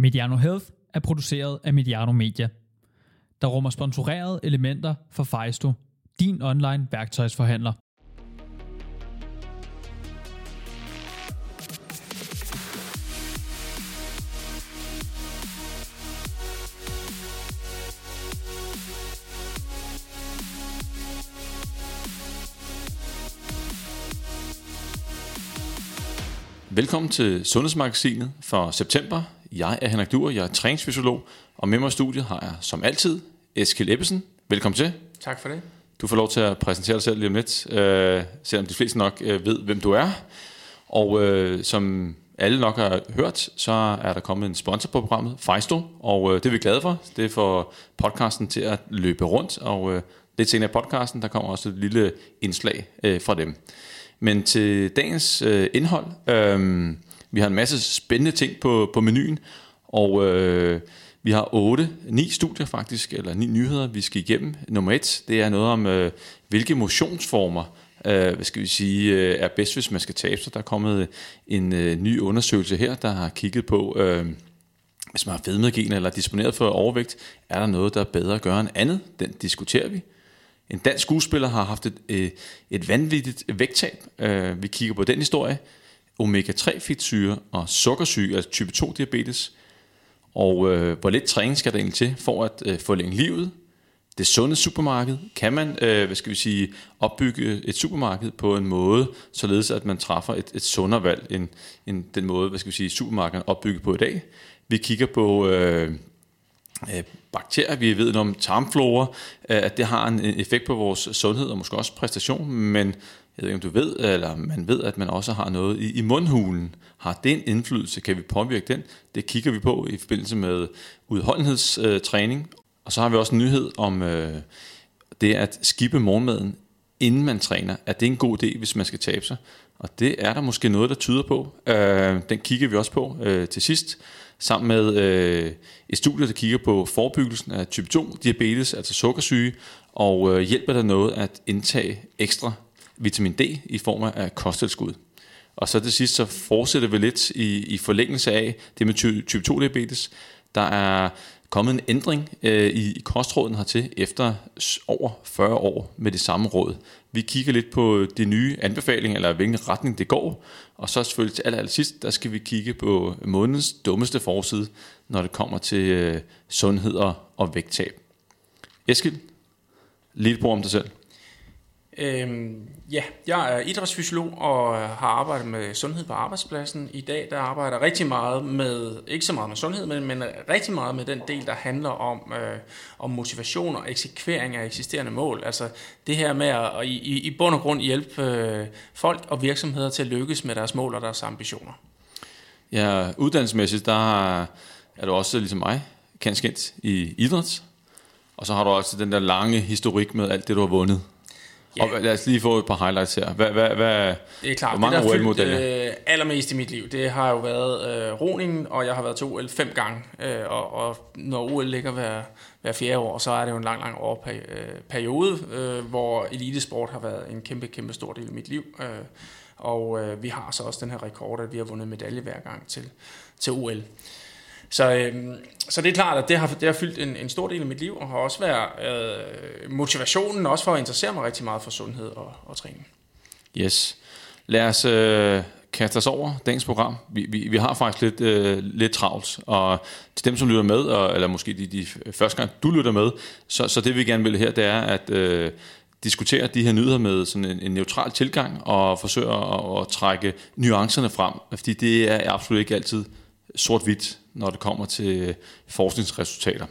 Mediano Health er produceret af Mediano Media, der rummer sponsorerede elementer for Fejsto, din online værktøjsforhandler. Velkommen til Sundhedsmagasinet for september. Jeg er Henrik Duer, jeg er træningsfysiolog, og med mig i studiet har jeg som altid Eskild Ebbesen. Velkommen til. Tak for det. Du får lov til at præsentere dig selv lige om lidt, øh, selvom de fleste nok øh, ved, hvem du er. Og øh, som alle nok har hørt, så er der kommet en sponsor på programmet, Fejsto, og øh, det er vi glade for. Det for podcasten til at løbe rundt, og øh, lidt senere i podcasten, der kommer også et lille indslag øh, fra dem. Men til dagens øh, indhold, øh, vi har en masse spændende ting på, på menuen, og øh, vi har otte, ni studier faktisk, eller ni nyheder, vi skal igennem. Nummer et, det er noget om, øh, hvilke motionsformer, øh, hvad skal vi sige, øh, er bedst, hvis man skal tabe sig. Der er kommet øh, en øh, ny undersøgelse her, der har kigget på, øh, hvis man har fedmegener eller disponeret for overvægt, er der noget, der er bedre at gøre end andet? Den diskuterer vi. En dansk skuespiller har haft et, øh, et vanvittigt vægttab. Øh, vi kigger på den historie. Omega-3 fedtsyre og sukkersyge, altså type 2 diabetes. Og øh, hvor lidt træning skal der egentlig til for at øh, forlænge livet? Det sunde supermarked. Kan man, øh, hvad skal vi sige, opbygge et supermarked på en måde, således at man træffer et, et sundere valg end, end den måde, hvad skal vi sige, supermarkedet opbygget på i dag? Vi kigger på øh, øh, bakterier. Vi ved om tarmflora, øh, at det har en effekt på vores sundhed og måske også præstation, men jeg ved ikke, om du ved, eller man ved, at man også har noget i, i mundhulen. Har den indflydelse? Kan vi påvirke den? Det kigger vi på i forbindelse med udholdenhedstræning. Og så har vi også en nyhed om øh, det at skippe morgenmaden, inden man træner. Er det en god idé, hvis man skal tabe sig? Og det er der måske noget, der tyder på. Øh, den kigger vi også på øh, til sidst sammen med øh, et studie, der kigger på forebyggelsen af type 2 diabetes, altså sukkersyge, og øh, hjælper der noget at indtage ekstra vitamin D i form af kosttilskud. Og så til sidst så fortsætter vi lidt i, i forlængelse af det med type 2 diabetes. Der er kommet en ændring øh, i kostråden hertil efter over 40 år med det samme råd. Vi kigger lidt på de nye anbefalinger, eller hvilken retning det går. Og så selvfølgelig til aller, aller sidst, der skal vi kigge på månedens dummeste forside, når det kommer til øh, sundhed og vægttab. Eskild, lidt på om dig selv. Øhm, ja, jeg er idrætsfysiolog og har arbejdet med sundhed på arbejdspladsen. I dag der arbejder jeg rigtig meget med, ikke så meget med sundhed, men, men rigtig meget med den del, der handler om, øh, om motivation og eksekvering af eksisterende mål. Altså det her med at, at i, i bund og grund hjælpe øh, folk og virksomheder til at lykkes med deres mål og deres ambitioner. Ja, uddannelsesmæssigt, der er du også ligesom mig, kendt i idræt. Og så har du også den der lange historik med alt det, du har vundet. Ja. Og lad os lige få et par highlights her. Hvad, hvad, hvad, det er klart, hvor mange det der fyldt øh, allermest i mit liv, det har jo været øh, roningen, og jeg har været til OL fem gange. Øh, og, og når OL ligger hver, hver fjerde år, så er det jo en lang, lang årperiode, øh, hvor elitesport har været en kæmpe, kæmpe stor del af mit liv. Øh, og øh, vi har så også den her rekord, at vi har vundet medalje hver gang til, til OL. Så, øh, så det er klart, at det har, det har fyldt en, en stor del af mit liv, og har også været øh, motivationen også for at interessere mig rigtig meget for sundhed og, og træning. Yes. Lad os øh, kaste os over dagens program. Vi, vi, vi har faktisk lidt, øh, lidt travlt, og til dem, som lytter med, og, eller måske de, de første gang, du lytter med, så, så det vi gerne vil her, det er at øh, diskutere de her nyheder med sådan en, en neutral tilgang, og forsøge at, at trække nuancerne frem, fordi det er absolut ikke altid sort-hvidt, når det kommer til forskningsresultater.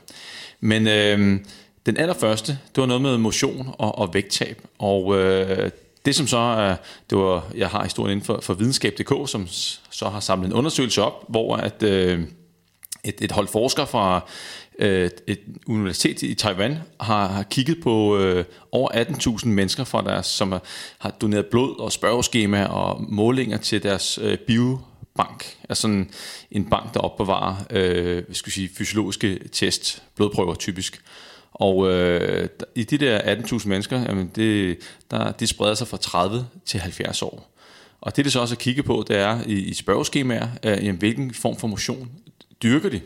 Men øh, den allerførste, det var noget med motion og, og vægttab, og øh, det som så er, det var, jeg har historien inden for, for videnskab.dk, som så har samlet en undersøgelse op, hvor at øh, et, et hold forskere fra øh, et universitet i Taiwan har, har kigget på øh, over 18.000 mennesker, fra deres, som har doneret blod og spørgeskema og målinger til deres øh, bio bank, altså sådan en bank, der opbevarer øh, hvad skal sige, fysiologiske test, blodprøver typisk. Og øh, i de der 18.000 mennesker, jamen det, der, de spreder sig fra 30 til 70 år. Og det, det så også at kigge på, det er i, i spørgeskemaer, øh, jamen, hvilken form for motion dyrker de.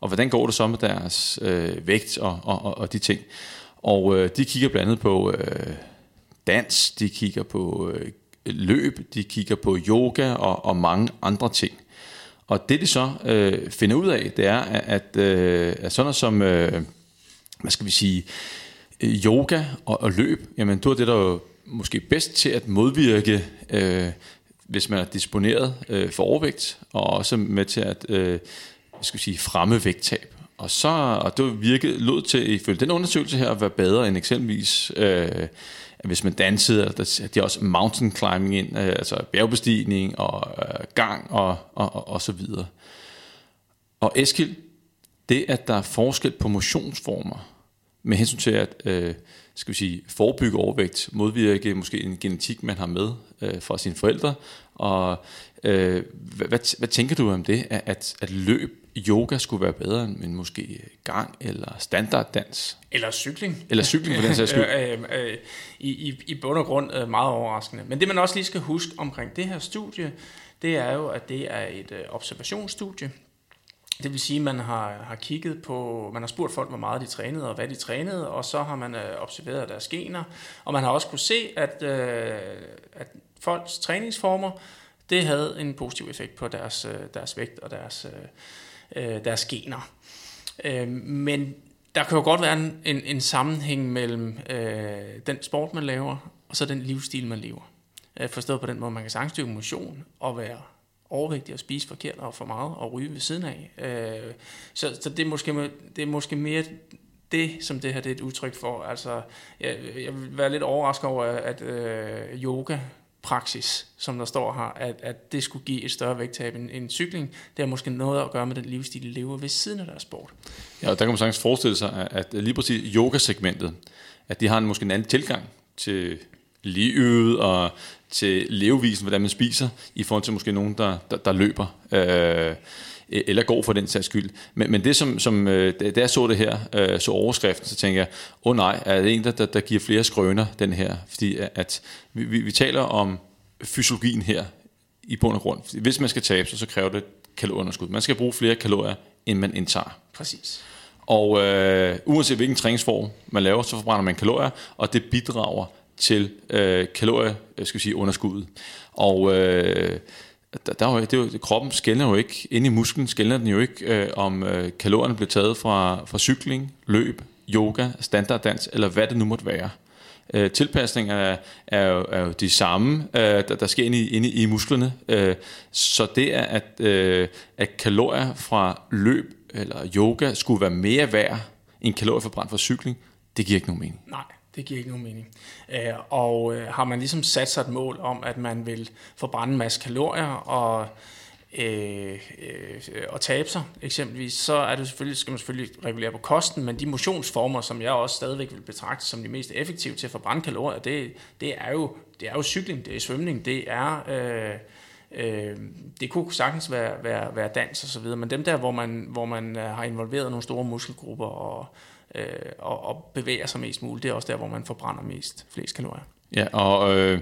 og hvordan går det så med deres øh, vægt og, og, og, og de ting. Og øh, de kigger blandt andet på øh, dans, de kigger på øh, løb, de kigger på yoga og, og mange andre ting. Og det de så øh, finder ud af, det er, at, øh, at sådan noget som, øh, hvad skal vi sige, øh, yoga og, og løb, jamen du er det, der er måske bedst til at modvirke, øh, hvis man er disponeret øh, for overvægt, og også med til at øh, skal vi sige, fremme vægttab. Og så og det virkede, lød til, ifølge den undersøgelse her, at være bedre end eksempelvis, øh, hvis man dansede, eller de også mountain climbing ind, øh, altså bjergbestigning og øh, gang og, og, og, og så videre. Og Eskild, det at der er forskel på motionsformer, med hensyn til at øh, skal vi sige, forebygge overvægt, modvirke måske en genetik, man har med øh, fra sine forældre. Og øh, hvad, hvad, hvad tænker du om det, at, at løb yoga skulle være bedre end måske gang eller standarddans? Eller cykling. Eller cykling for den sags skyld. øh, øh, i, i, I bund og grund øh, meget overraskende. Men det man også lige skal huske omkring det her studie, det er jo, at det er et øh, observationsstudie. Det vil sige, at man har, har kigget på, man har spurgt folk, hvor meget de trænede og hvad de trænede, og så har man øh, observeret deres gener, og man har også kunne se, at, øh, at folks træningsformer, det havde en positiv effekt på deres, øh, deres vægt og deres, øh, øh, deres gener. Øh, men der kan jo godt være en, en, en sammenhæng mellem øh, den sport, man laver, og så den livsstil, man lever. Øh, forstået på den måde, man kan sagtens dyrke motion og være overvægtig og spise forkert og for meget og ryge ved siden af. Øh, så så det, er måske, det er måske mere det, som det her det er et udtryk for. Altså, jeg, jeg vil være lidt overrasket over, at øh, yoga praksis, som der står her, at, at det skulle give et større vægttab end, end cykling. Det har måske noget at gøre med den livsstil, de lever ved siden af deres sport. Ja, og der kan man sagtens forestille sig, at lige præcis yogasegmentet, at de har en, måske en anden tilgang til livet og til levevisen, hvordan man spiser, i forhold til måske nogen, der, der, der løber. Øh, eller går for den sags skyld. Men, men det som, som øh, da jeg så det her, øh, så overskriften, så tænker jeg, åh oh, nej, er det en, der, der, der giver flere skrøner, den her? Fordi at vi, vi, vi taler om fysiologien her, i bund og grund. Hvis man skal tabe sig, så kræver det kalorieunderskud. Man skal bruge flere kalorier, end man indtager. Præcis. Og øh, uanset hvilken træningsform man laver, så forbrænder man kalorier, og det bidrager til øh, kalorier, skal sige, underskuddet. Og øh, der, der er jo, det er jo, kroppen skældner jo ikke, inde i musklen skældner den jo ikke, øh, om øh, kalorierne blev taget fra, fra cykling, løb, yoga, standarddans, eller hvad det nu måtte være. Øh, tilpasninger er, er, jo, er jo de samme, øh, der, der sker inde i, inde i musklerne. Øh, så det er, at, øh, at kalorier fra løb eller yoga skulle være mere værd end kalorier forbrændt fra cykling, det giver ikke nogen mening. Nej. Det giver ikke nogen mening. Øh, og øh, har man ligesom sat sig et mål om, at man vil forbrænde en masse kalorier og, øh, øh, og tabe sig eksempelvis, så er det selvfølgelig, skal man selvfølgelig regulere på kosten, men de motionsformer, som jeg også stadigvæk vil betragte som de mest effektive til at forbrænde kalorier, det, det, er, jo, det er jo cykling, det er svømning, det er... Øh, Øh, det kunne sagtens være, være, være dans og så videre, men dem der, hvor man, hvor man øh, har involveret nogle store muskelgrupper og, øh, og, og bevæger sig mest muligt. Det er også der, hvor man forbrænder mest flest kalorier. Ja, og øh,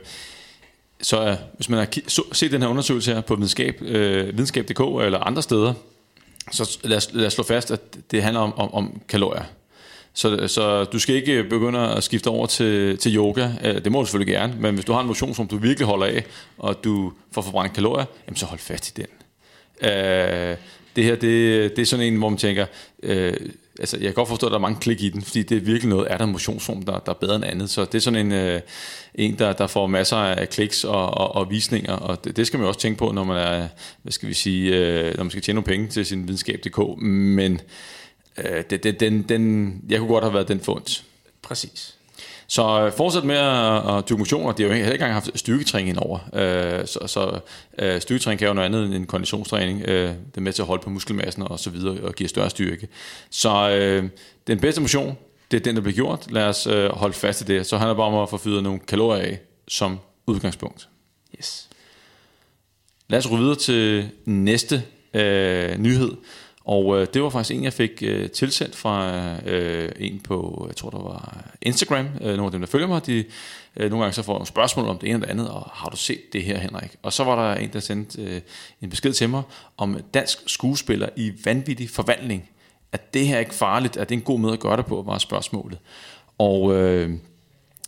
så øh, hvis man har set den her undersøgelse her på videnskab, øh, videnskab.dk eller andre steder, så lad os, lad os slå fast, at det handler om, om, om kalorier. Så, så du skal ikke begynde at skifte over til, til yoga. Øh, det må du selvfølgelig gerne, men hvis du har en motion, som du virkelig holder af, og du får forbrændt kalorier, jamen så hold fast i den. Øh, det her, det, det er sådan en, hvor man tænker, øh, altså, jeg kan godt forstå, at der er mange klik i den, fordi det er virkelig noget, er der motionsform, der, der er bedre end andet. Så det er sådan en, øh, en der, der får masser af kliks og, og, og visninger, og det, det skal man også tænke på, når man er, hvad skal vi sige, øh, når man skal tjene nogle penge til sin videnskab.dk, men øh, det, det, den, den, jeg kunne godt have været den funds. Præcis. Så øh, fortsæt med at, at dyrke motion, og det har jo ikke engang haft styrketræning indover. Øh, så så øh, styrketræning kan jo noget andet end en konditionstræning. Øh, det er med til at holde på muskelmassen og så videre, og give større styrke. Så øh, den bedste motion, det er den, der bliver gjort. Lad os øh, holde fast i det. Så handler det bare om at få fyret nogle kalorier af som udgangspunkt. Yes. Lad os gå videre til næste øh, nyhed. Og øh, det var faktisk en, jeg fik øh, tilsendt fra øh, en på, jeg tror der var Instagram. Øh, nogle af dem, der følger mig, de øh, nogle gange så får nogle spørgsmål om det ene og det andet, og har du set det her, Henrik? Og så var der en, der sendte øh, en besked til mig om dansk skuespiller i vanvittig forvandling. at det her er ikke farligt, at det er en god måde at gøre det på, var spørgsmålet. Og øh,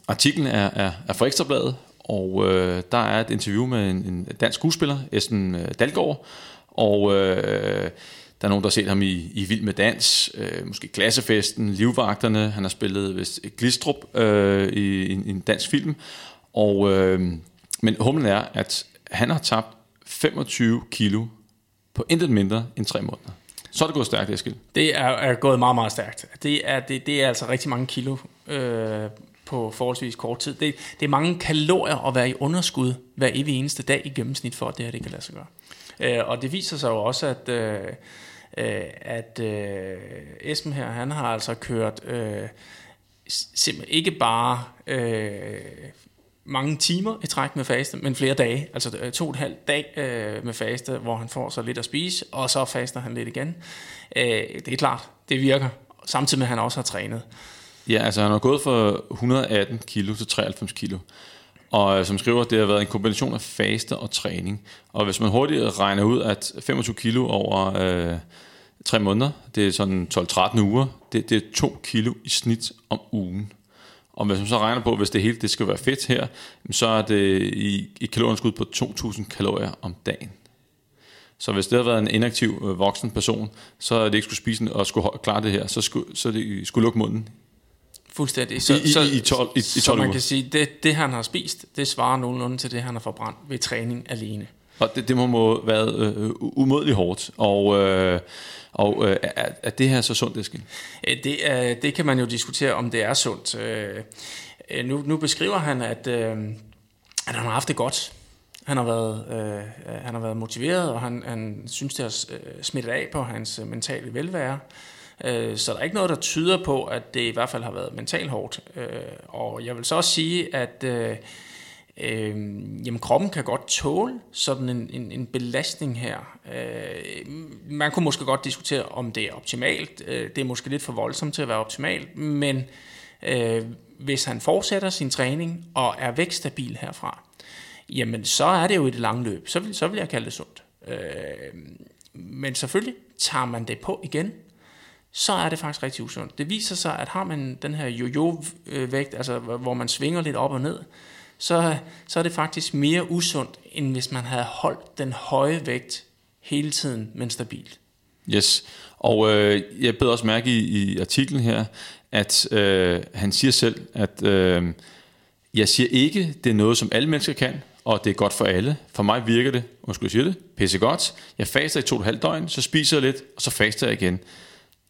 artiklen er, er, er fra Ekstrabladet, og øh, der er et interview med en, en dansk skuespiller, Esten øh, Dalgaard, og øh, der er nogen, der har set ham i, i Vild med Dans, øh, måske Klassefesten, Livvagterne, han har spillet vist Glistrup øh, i, i, en dansk film, og, øh, men humlen er, at han har tabt 25 kilo på intet mindre end tre måneder. Så er det gået stærkt, Eskild. Det er, er gået meget, meget stærkt. Det er, det, det er altså rigtig mange kilo øh, på forholdsvis kort tid. Det, det er mange kalorier at være i underskud hver evig eneste dag i gennemsnit, for at det her det kan lade sig gøre. Øh, og det viser sig jo også, at, øh, øh, at øh, Esben her, han har altså kørt øh, simpelthen ikke bare øh, mange timer i træk med faste, men flere dage, altså øh, to og et halvt dag øh, med faste, hvor han får så lidt at spise, og så faster han lidt igen. Øh, det er klart, det virker, samtidig med at han også har trænet. Ja, altså han har gået fra 118 kilo til 93 kilo. Og øh, som skriver, det har været en kombination af faste og træning. Og hvis man hurtigt regner ud, at 25 kilo over øh, 3 måneder, det er sådan 12-13 uger, det, det er 2 kilo i snit om ugen. Og hvis man så regner på, hvis det hele det skal være fedt her, så er det i, i kalorieunderskud på 2.000 kalorier om dagen. Så hvis det havde været en inaktiv øh, voksen person, så er det ikke skulle spise og skulle klare det her, så skulle, så det øh, skulle lukke munden. Fuldstændig. Så, I, så, i, i 12, i, i 12 så man uger. kan sige, det, det han har spist, det svarer nogenlunde til det, han har forbrændt ved træning alene. Og det, det må må være øh, umådeligt hårdt. Og, øh, og øh, er, er det her så sundt, Eskild? Det, er, det kan man jo diskutere, om det er sundt. Øh, øh, nu, nu beskriver han, at, øh, at han har haft det godt. Han har været, øh, han har været motiveret, og han, han synes, det har øh, smittet af på hans mentale velvære. Øh, Øh, så der er ikke noget, der tyder på, at det i hvert fald har været mentalt hårdt. Øh, og jeg vil så også sige, at øh, øh, jamen, kroppen kan godt tåle sådan en, en, en belastning her. Øh, man kunne måske godt diskutere, om det er optimalt. Øh, det er måske lidt for voldsomt til at være optimalt, men øh, hvis han fortsætter sin træning og er vækstabil herfra, jamen så er det jo i det lange løb. Så vil, så vil jeg kalde det sundt. Øh, men selvfølgelig tager man det på igen, så er det faktisk rigtig usundt. Det viser sig, at har man den her jojo-vægt, altså hvor man svinger lidt op og ned, så, så er det faktisk mere usundt, end hvis man havde holdt den høje vægt hele tiden, men stabilt. Yes, og øh, jeg beder også mærke i, i artiklen her, at øh, han siger selv, at øh, jeg siger ikke, det er noget, som alle mennesker kan, og det er godt for alle. For mig virker det, undskyld jeg siger det, pisse godt. Jeg faster i to og et halvt døgn, så spiser jeg lidt, og så faster jeg igen.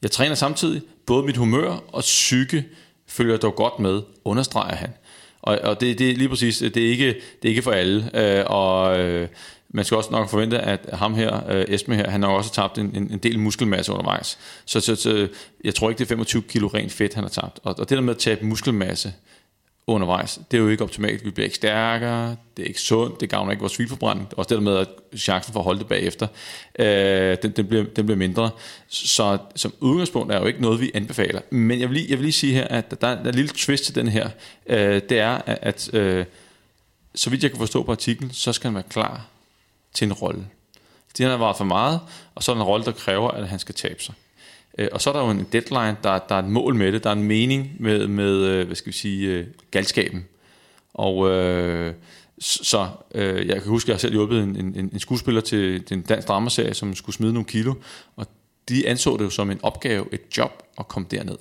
Jeg træner samtidig, både mit humør og psyke følger dog godt med, understreger han. Og, og det, det er lige præcis, det er ikke, det er ikke for alle. Øh, og øh, man skal også nok forvente, at ham her, øh, Esme her, han har også tabt en, en, en del muskelmasse undervejs. Så, så, så jeg tror ikke, det er 25 kilo rent fedt, han har tabt. Og, og det der med at tabe muskelmasse, undervejs. Det er jo ikke optimalt. Vi bliver ikke stærkere, det er ikke sundt, det gavner ikke vores svilforbrænding. Også det der med, at chancen for at holde det bagefter, øh, den, den, bliver, den bliver mindre. Så som udgangspunkt er jo ikke noget, vi anbefaler. Men jeg vil lige, jeg vil lige sige her, at der, der er en lille twist til den her. Øh, det er, at øh, så vidt jeg kan forstå på artiklen, så skal han være klar til en rolle. Det har været for meget, og så er der en rolle, der kræver, at han skal tabe sig. Øh, og så er der jo en deadline, der, der er et mål med det, der er en mening med, med øh, hvad skal vi sige, øh, galskaben. Og øh, så øh, jeg kan huske, at jeg har selv hjulpet en, en, en skuespiller til den dansk dramaserie, som skulle smide nogle kilo, og de anså det jo som en opgave, et job at komme derned.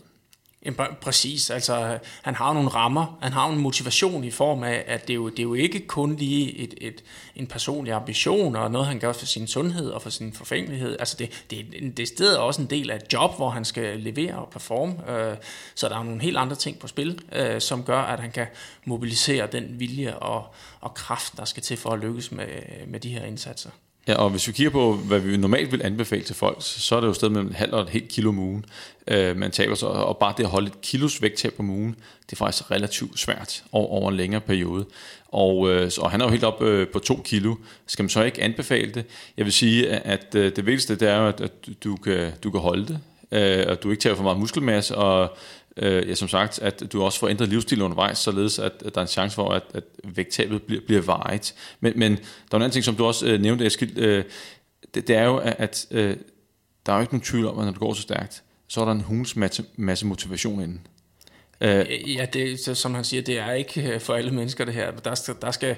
Jamen, præcis, altså han har nogle rammer, han har en motivation i form af, at det er jo, det er jo ikke kun lige et, et, en personlig ambition og noget, han gør for sin sundhed og for sin forfængelighed. Altså det, det, det er stedet også en del af et job, hvor han skal levere og performe, øh, så der er nogle helt andre ting på spil, øh, som gør, at han kan mobilisere den vilje og, og kraft, der skal til for at lykkes med, med de her indsatser. Ja, og hvis vi kigger på, hvad vi normalt vil anbefale til folk, så er det jo sted mellem halv og et helt kilo om ugen, øh, man taber sig. Og bare det at holde et kilos vægttab om ugen, det er faktisk relativt svært over, over en længere periode. Og, øh, og han er jo helt op øh, på to kilo. Skal man så ikke anbefale det? Jeg vil sige, at øh, det vigtigste det er at, at du, kan, du kan holde det, øh, og du ikke tager for meget muskelmasse, og øh, ja, som sagt, at du også får ændret livsstil undervejs, således at, at der er en chance for, at, at vægttabet bliver, bliver vejet. Men, men der er en anden ting, som du også øh, nævnte, Eskild, øh, det, det er jo, at øh, der er jo ikke nogen tvivl om, at når du går så stærkt, så er der en hunds masse, masse motivation inden. Øh, ja, det, så, som han siger, det er ikke øh, for alle mennesker det her. Der skal, der skal,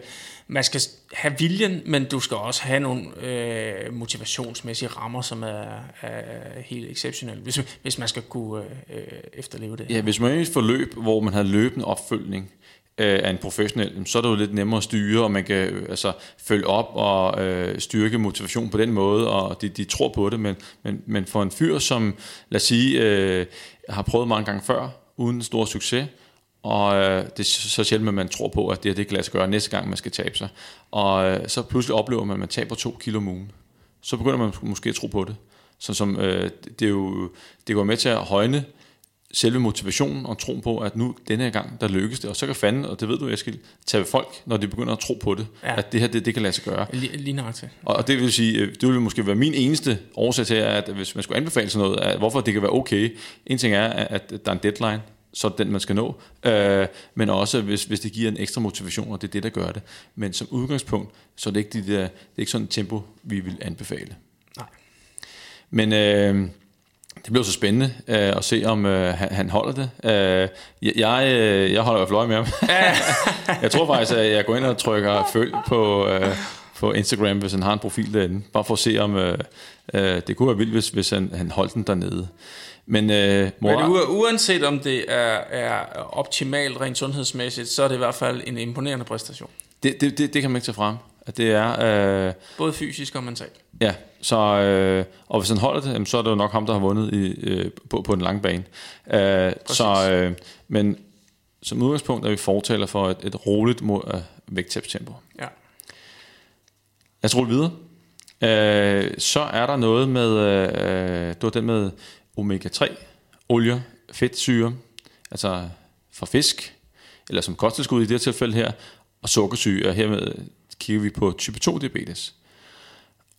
man skal have viljen, men du skal også have nogle øh, motivationsmæssige rammer, som er, er helt exceptionelle, hvis, hvis man skal kunne øh, efterleve det. Ja, hvis man er i et forløb, hvor man har løbende opfølgning, øh, af en professionel, så er det jo lidt nemmere at styre, og man kan øh, altså, følge op og øh, styrke motivation på den måde, og de, de tror på det, men, men, men for en fyr, som lad os sige, øh, har prøvet mange gange før, uden stor succes, og øh, det er så sjældent, at man tror på, at det, det kan lade sig gøre næste gang, man skal tabe sig. Og øh, så pludselig oplever man, at man taber to kilo om ugen. Så begynder man måske at tro på det. Så som, øh, det, er jo, det går med til at højne selve motivationen og tro på, at nu denne her gang, der lykkes det. Og så kan fanden, og det ved du Eskild, tage folk, når de begynder at tro på det, ja. at det her, det, det kan lade sig gøre. Lige nøjagtigt. Og, og det vil sige, øh, det vil måske være min eneste årsag til, at hvis man skulle anbefale sådan noget, at hvorfor det kan være okay. En ting er, at der er en deadline, så det den, man skal nå. Øh, men også, hvis, hvis det giver en ekstra motivation, og det er det, der gør det. Men som udgangspunkt, så er det ikke, de der, det er ikke sådan et tempo, vi vil anbefale. Nej. Men øh, det bliver så spændende øh, at se, om øh, han, han holder det. Øh, jeg, øh, jeg holder i hvert fald med ham. jeg tror faktisk, at jeg går ind og trykker følg på, øh, på Instagram, hvis han har en profil derinde. Bare for at se, om øh, øh, det kunne være vildt, hvis, hvis han, han holdt den dernede. Men, øh, mor, Men uanset om det er, er optimalt rent sundhedsmæssigt, så er det i hvert fald en imponerende præstation. Det, det, det, det kan man ikke tage frem. Det er, øh, Både fysisk og mentalt. Ja, så, øh, og hvis han holder det, så er det jo nok ham, der har vundet i, øh, på, på en lang bane. Øh, så, øh, men som udgangspunkt er vi fortaler for et, et roligt øh, vægttabstempo. Ja. Lad os rulle videre. Øh, så er der noget med, øh, det var den med omega-3, olie, fedtsyre, altså fra fisk, eller som kosttilskud i det her tilfælde her, og sukkersyge, og hermed kigger vi på type 2 diabetes.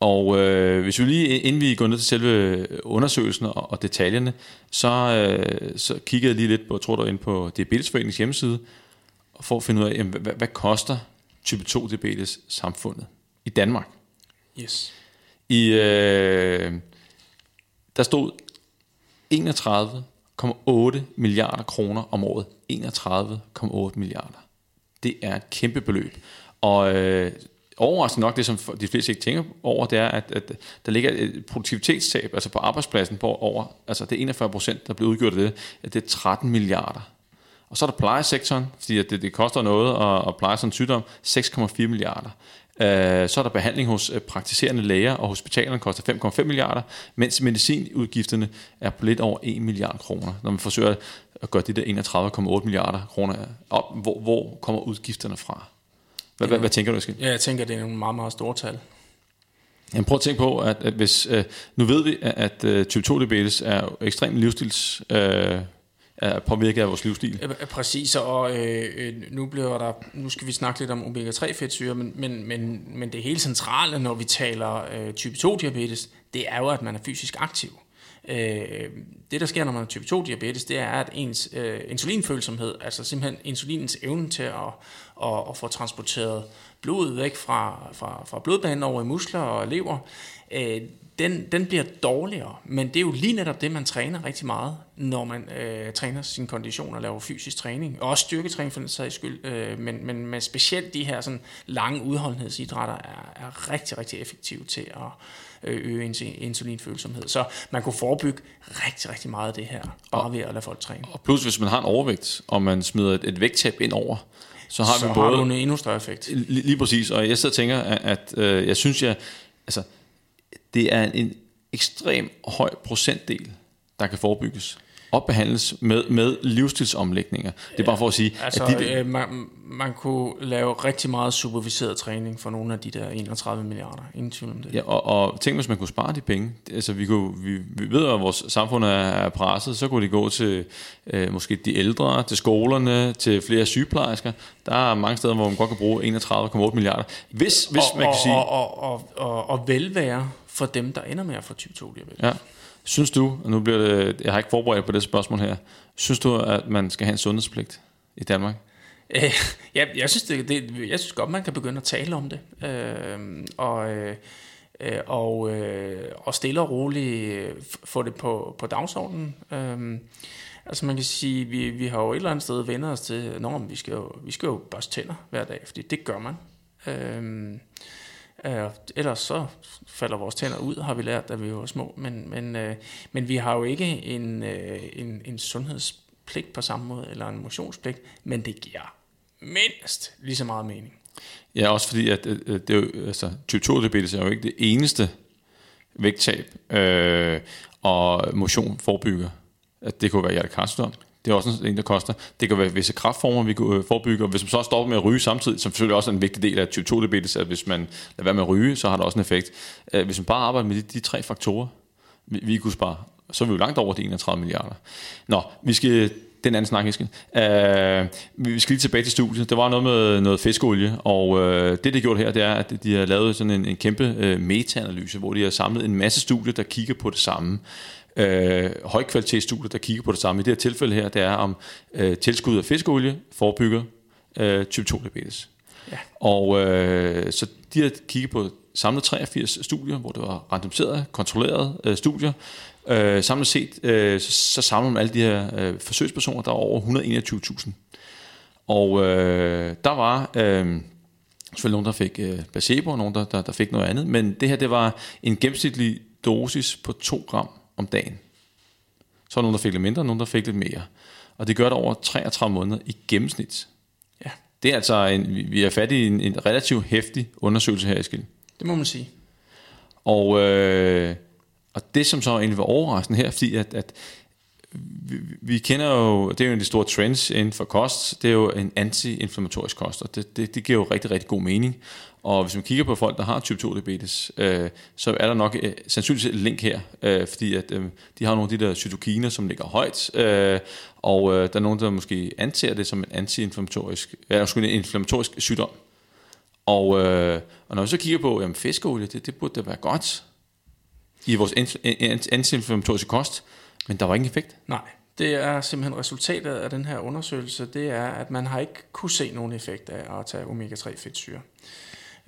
Og øh, hvis vi lige, inden vi går ned til selve undersøgelsen og, og detaljerne, så, øh, så kigger jeg lige lidt på, jeg tror du ind på Diabetesforeningens hjemmeside, for at finde ud af, jamen, hvad, hvad koster type 2 diabetes samfundet i Danmark? Yes. I, øh, der stod 31,8 milliarder kroner om året. 31,8 milliarder. Det er et kæmpe beløb. Og øh, overraskende nok, det som de fleste ikke tænker over, det er, at, at der ligger et produktivitetstab, altså på arbejdspladsen, på over, altså det er 41 procent, der bliver udgjort af det, at det er 13 milliarder. Og så er der plejesektoren, fordi det, det koster noget at, at pleje sådan en sygdom, 6,4 milliarder. Øh, så er der behandling hos øh, praktiserende læger, og hospitalerne koster 5,5 milliarder, mens medicinudgifterne er på lidt over 1 milliard kroner. Når man forsøger at gøre de der 31,8 milliarder kroner op, hvor, hvor kommer udgifterne fra? Hvad, hvad, hvad tænker du, Eskild? Ja, jeg tænker, det er nogle meget, meget store tal. Jamen, prøv at tænke på, at, at hvis, øh, nu ved vi, at, at uh, type 2 diabetes er ekstremt livsstils øh, er påvirket af vores livsstil. Præcis, og øh, nu bliver der, nu skal vi snakke lidt om omega-3 fedtsyre, men, men, men, men det helt centrale, når vi taler øh, type 2 diabetes, det er jo, at man er fysisk aktiv. Øh, det, der sker, når man har type 2 diabetes, det er, at ens øh, insulinfølsomhed, altså simpelthen insulinens evne til at, at, at få transporteret blodet væk fra, fra, fra blodbanen over i muskler og lever, øh, den, den bliver dårligere. Men det er jo lige netop det, man træner rigtig meget, når man øh, træner sin kondition og laver fysisk træning. Og også styrketræning for den sags skyld. Øh, men, men, men specielt de her sådan, lange udholdenhedsidrætter er, er rigtig, rigtig effektive til at øh, øge insulinfølsomhed. Så man kunne forebygge rigtig, rigtig meget af det her, bare og, ved at lade folk træne. Og plus, hvis man har en overvægt, og man smider et, et vægttab ind over, så har så vi både... har du en endnu større effekt. Lige, lige præcis, og jeg sidder og tænker, at, at øh, jeg synes, jeg... Altså, det er en ekstrem høj procentdel, der kan forebygges og behandles med, med livsstilsomlægninger. Det er bare for at sige... Altså, at de, øh, man, man kunne lave rigtig meget superviseret træning for nogle af de der 31 milliarder. Ingen tvivl om det. Ja, og, og tænk, hvis man kunne spare de penge. Altså, vi, kunne, vi, vi ved, at vores samfund er presset. Så kunne de gå til øh, måske de ældre, til skolerne, til flere sygeplejersker. Der er mange steder, hvor man godt kan bruge 31,8 milliarder. Hvis, hvis og, man kan sige... Og, og, og, og, og velvære for dem, der ender med at få type 2 diabetes. Ja. Synes du, og nu bliver det, jeg har ikke forberedt på det spørgsmål her, synes du, at man skal have en sundhedspligt i Danmark? Øh, ja, jeg synes, det, det, jeg synes godt, man kan begynde at tale om det. Øh, og øh, og, øh, og stille og roligt få det på, på dagsordenen. Øh, altså man kan sige, vi, vi har jo et eller andet sted vendt os til, at vi skal, jo, vi skal jo børste tænder hver dag, fordi det gør man. Øh, Øh, ellers så falder vores tænder ud, har vi lært, da vi var små. Men, men, øh, men vi har jo ikke en, øh, en, en sundhedspligt på samme måde, eller en motionspligt, men det giver mindst lige så meget mening. Ja, også fordi, at øh, øh det er jo, altså, type 2 diabetes er jo ikke det eneste vægttab, øh, og motion forebygger. At det kunne være hjertekarsygdom, det er også en, der koster. Det kan være visse kraftformer, vi kan øh, forebygge, og hvis man så stopper med at ryge samtidig, som selvfølgelig også er en vigtig del af type 2 diabetes, at hvis man lader være med at ryge, så har det også en effekt. Øh, hvis man bare arbejder med de, de tre faktorer, vi, vi kunne spare, så er vi jo langt over de 31 milliarder. Nå, vi skal den anden snak, Eskild. Uh, øh, vi skal lige tilbage til studiet. Det var noget med noget fiskolie, og uh, det, de har gjort her, det er, at de har lavet sådan en, en kæmpe uh, meta-analyse, hvor de har samlet en masse studier, der kigger på det samme øh, højkvalitetsstudier, der kigger på det samme. I det her tilfælde her, det er om øh, tilskud af fiskeolie forebygger øh, type 2 diabetes. Ja. Og øh, så de har kigget på samlet 83 studier, hvor det var randomiserede, kontrollerede øh, studier. Øh, samlet set, øh, så, så samler man alle de her øh, forsøgspersoner, der er over 121.000. Og øh, der var... Øh, selvfølgelig nogen, der fik øh, placebo, og nogen, der, der, der fik noget andet. Men det her, det var en gennemsnitlig dosis på 2 gram om dagen. Så er der nogen, der fik lidt mindre, og nogen, der fik lidt mere. Og det gør det over 33 måneder i gennemsnit. Ja. Det er altså, en, vi er fat i en, en relativt hæftig undersøgelse her i Skild. Det må man sige. Og, øh, og det, som så egentlig var overraskende her, fordi at, at vi, vi kender jo, det er jo en af de store trends inden for kost, det er jo en anti-inflammatorisk kost, og det, det, det giver jo rigtig, rigtig god mening. Og hvis man kigger på folk, der har type 2 diabetes, øh, så er der nok øh, sandsynligvis et link her, øh, fordi at, øh, de har nogle af de der cytokiner, som ligger højt, øh, og øh, der er nogen, der måske anser det som en anti-inflammatorisk, ja, en inflammatorisk sygdom. Og, øh, og når vi så kigger på jamen, fiskeolie, det, det burde da være godt i vores anti-inflammatoriske kost, men der var ingen effekt. Nej, det er simpelthen resultatet af den her undersøgelse, det er, at man har ikke kunne se nogen effekt af at tage omega-3 fedtsyre.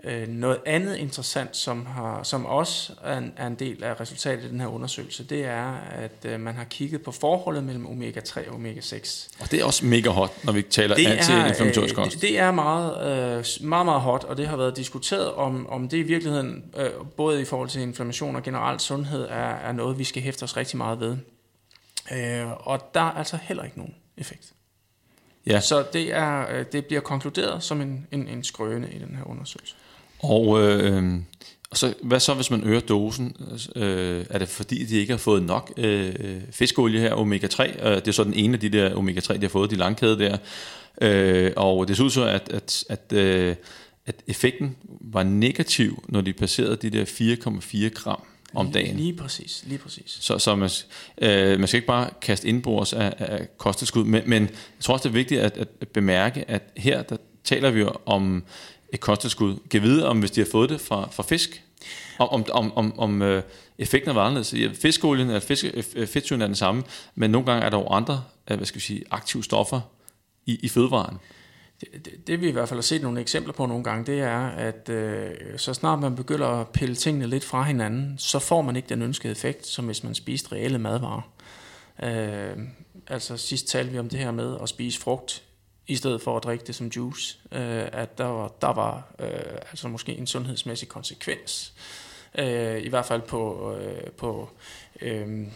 Øh, noget andet interessant, som, har, som også er en, er en del af resultatet af den her undersøgelse, det er, at øh, man har kigget på forholdet mellem omega-3 og omega-6. Og det er også mega hot, når vi taler anti-inflammatorisk kost. Det, det er meget, øh, meget, meget hot, og det har været diskuteret, om, om det i virkeligheden, øh, både i forhold til inflammation og generelt sundhed, er, er noget, vi skal hæfte os rigtig meget ved. Øh, og der er altså heller ikke nogen effekt. Ja. Så det, er, øh, det bliver konkluderet som en, en, en skrøne i den her undersøgelse. Og, øh, og så, hvad så, hvis man øger dosen? Øh, er det fordi, de ikke har fået nok øh, fiskolie her, omega-3? Øh, det er så den ene af de der omega-3, de har fået, de langkæde der. Øh, og det så ud så, at, at, at, øh, at effekten var negativ, når de passerede de der 4,4 gram om lige, dagen. Lige præcis, lige præcis. Så, så man, øh, man skal ikke bare kaste indbords af, af kosttilskud, men, men jeg tror også, det er vigtigt at, at bemærke, at her der taler vi jo om et kosttilskud. Kan vide, om hvis de har fået det fra, fra fisk, om, om, om, om, om øh, effekten er anderledes. Ja, fiskolien eller fisk, øh, øh, fedtsyren er den samme, men nogle gange er der jo andre øh, hvad skal vi sige, aktive stoffer i, i fødevaren. Det, det, det vi i hvert fald har set nogle eksempler på nogle gange, det er, at øh, så snart man begynder at pille tingene lidt fra hinanden, så får man ikke den ønskede effekt, som hvis man spiste reelle madvarer. Øh, altså sidst talte vi om det her med at spise frugt i stedet for at drikke det som juice, øh, at der var, der var øh, altså måske en sundhedsmæssig konsekvens, øh, i hvert fald på, øh, på øh,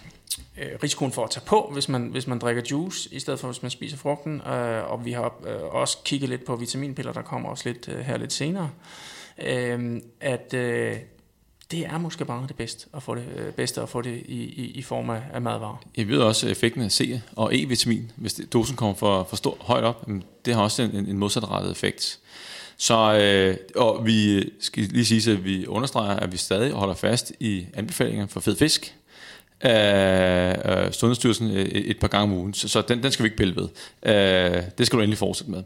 øh, risikoen for at tage på, hvis man, hvis man drikker juice, i stedet for hvis man spiser frugten, øh, og vi har øh, også kigget lidt på vitaminpiller, der kommer også lidt øh, her lidt senere, øh, at øh, det er måske bare det bedste at få det, øh, bedste at få det i, i, i form af, af madvarer. Jeg ved også effekten af C og E-vitamin, hvis det, dosen kommer for, for stor, højt op, det har også en, en modsatrettet effekt. Så øh, og vi skal lige sige, at vi understreger, at vi stadig holder fast i anbefalingerne for fed fisk af Sundhedsstyrelsen øh, et, et par gange om ugen, så, så den, den skal vi ikke pille ved. Øh, det skal du endelig fortsætte med.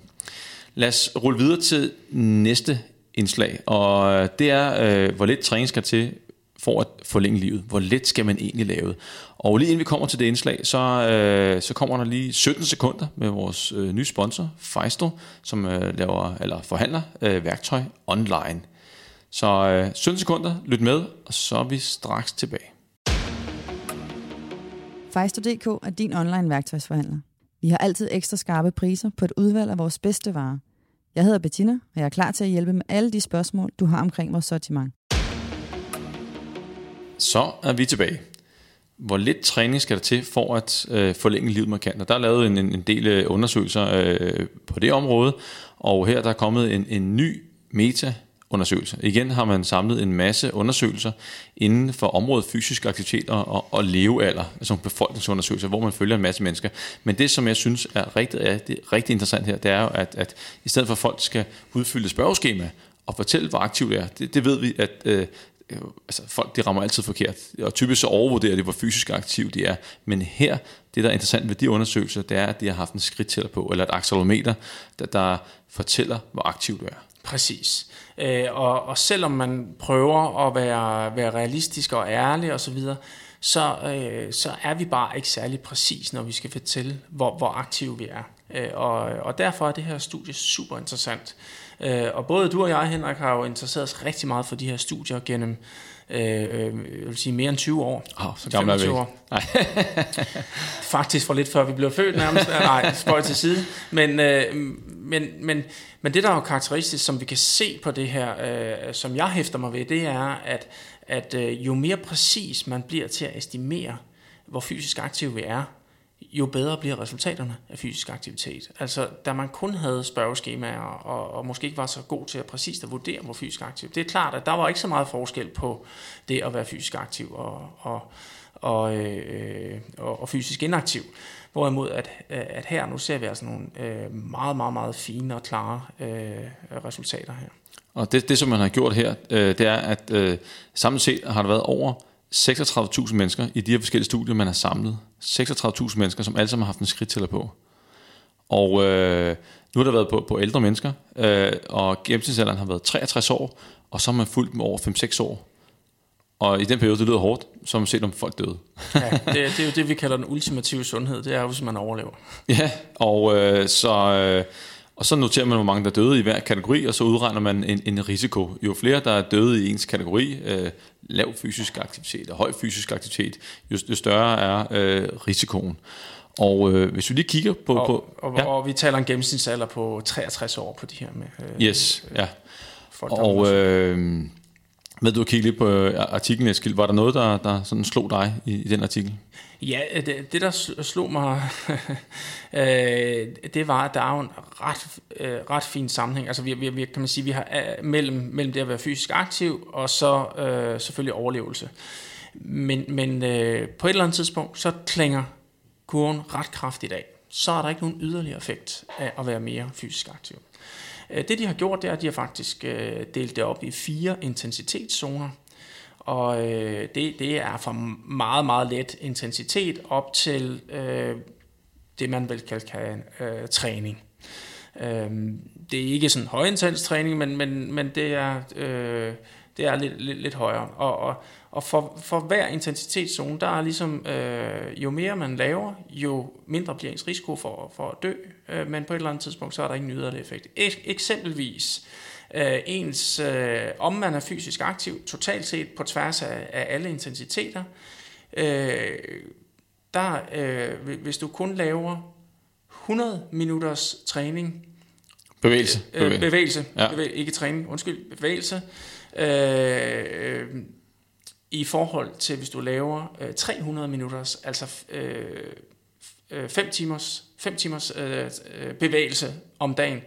Lad os rulle videre til næste indslag, og øh, det er, øh, hvor lidt træning skal til for at forlænge livet. Hvor let skal man egentlig lave Og lige inden vi kommer til det indslag, så, øh, så kommer der lige 17 sekunder med vores øh, nye sponsor, Fejsto, som øh, laver, eller forhandler øh, værktøj online. Så øh, 17 sekunder, lyt med, og så er vi straks tilbage. Fejsto.dk er din online værktøjsforhandler. Vi har altid ekstra skarpe priser på et udvalg af vores bedste varer. Jeg hedder Bettina, og jeg er klar til at hjælpe med alle de spørgsmål, du har omkring vores sortiment. Så er vi tilbage. Hvor lidt træning skal der til for at øh, forlænge livet markant? Og der er lavet en, en del øh, undersøgelser øh, på det område, og her der er kommet en, en ny meta undersøgelse. Igen har man samlet en masse undersøgelser inden for området fysisk aktivitet og, og, levealder, altså befolkningsundersøgelser, hvor man følger en masse mennesker. Men det, som jeg synes er rigtig, er, det er rigtig interessant her, det er jo, at, at i stedet for at folk skal udfylde spørgeskema og fortælle, hvor aktiv det er, det, det ved vi, at øh, øh, altså folk de rammer altid forkert, og typisk så overvurderer de, hvor fysisk aktiv de er. Men her, det der er interessant ved de undersøgelser, det er, at de har haft en skridttæller på, eller et accelerometer, der, der fortæller, hvor aktiv du er. Præcis. Øh, og, og selvom man prøver at være, være realistisk og ærlig osv., så, så, øh, så er vi bare ikke særlig præcis, når vi skal fortælle, hvor, hvor aktive vi er. Øh, og, og derfor er det her studie super interessant. Øh, og både du og jeg, Henrik, har jo interesseret os rigtig meget for de her studier gennem øh, øh jeg vil sige mere end 20 år. Oh, så gammel er vi år. Nej. Faktisk for lidt før vi blev født nærmest. Nej, spøj til side. Men, øh, men, men, men det, der er jo karakteristisk, som vi kan se på det her, øh, som jeg hæfter mig ved, det er, at, at øh, jo mere præcis man bliver til at estimere, hvor fysisk aktiv vi er, jo bedre bliver resultaterne af fysisk aktivitet. Altså, da man kun havde spørgeskemaer, og, og måske ikke var så god til at præcist at vurdere, hvor fysisk aktiv. Det er klart, at der var ikke så meget forskel på det at være fysisk aktiv og, og, og, øh, og, og fysisk inaktiv. Hvorimod, at, at her nu ser vi altså nogle øh, meget, meget, meget fine og klare øh, resultater her. Og det, det, som man har gjort her, øh, det er, at øh, samlet set har der været over 36.000 mennesker i de her forskellige studier, man har samlet. 36.000 mennesker, som alle sammen har haft en skridttæller på. Og øh, nu har der været på, på ældre mennesker, øh, og gennemsnitsalderen har været 63 år, og så har man fulgt dem over 5-6 år. Og i den periode, det lyder hårdt, så har man set, om folk døde. ja, det, det er jo det, vi kalder den ultimative sundhed. Det er jo, hvis man overlever. Ja, og øh, så... Øh, og så noterer man, hvor mange der er døde i hver kategori, og så udregner man en, en risiko. Jo flere, der er døde i ens kategori, øh, lav fysisk aktivitet og høj fysisk aktivitet, jo, jo større er øh, risikoen. Og øh, hvis vi lige kigger på... Og, på, og, ja. og vi taler en gennemsnitsalder på 63 år på de her med... Øh, yes, ja. Folk, og øh, ved du at kigge lidt på øh, artiklen, Eskild, var der noget, der, der sådan slog dig i, i den artikel? Ja, det, det der slog mig, øh, det var, at der er jo en ret, øh, ret fin sammenhæng. Altså vi, vi, kan man sige, vi har mellem, mellem det at være fysisk aktiv, og så øh, selvfølgelig overlevelse. Men, men øh, på et eller andet tidspunkt, så klinger kurven ret kraftigt af. Så er der ikke nogen yderligere effekt af at være mere fysisk aktiv. Øh, det de har gjort, det er, at de har faktisk øh, delt det op i fire intensitetszoner. Og øh, det, det er fra meget, meget let intensitet op til øh, det, man vel kan kalde øh, træning. Øh, det er ikke sådan højintens træning, men, men, men det er, øh, det er lidt, lidt, lidt højere. Og, og, og for, for hver intensitetszone, der er ligesom, øh, jo mere man laver, jo mindre bliver ens risiko for, for at dø. Øh, men på et eller andet tidspunkt, så er der ingen yderligere effekt. Ek- eksempelvis, øh, ens, øh, om man er fysisk aktiv totalt set på tværs af, af alle intensiteter, øh, der, øh, hvis du kun laver 100 minutters træning, bevægelse, øh, øh, bevægelse, ja. bevægelse ikke træning, undskyld, bevægelse, øh, i forhold til hvis du laver øh, 300 minutters, altså øh, 5 øh, timers, 5 timers øh, øh, bevægelse om dagen,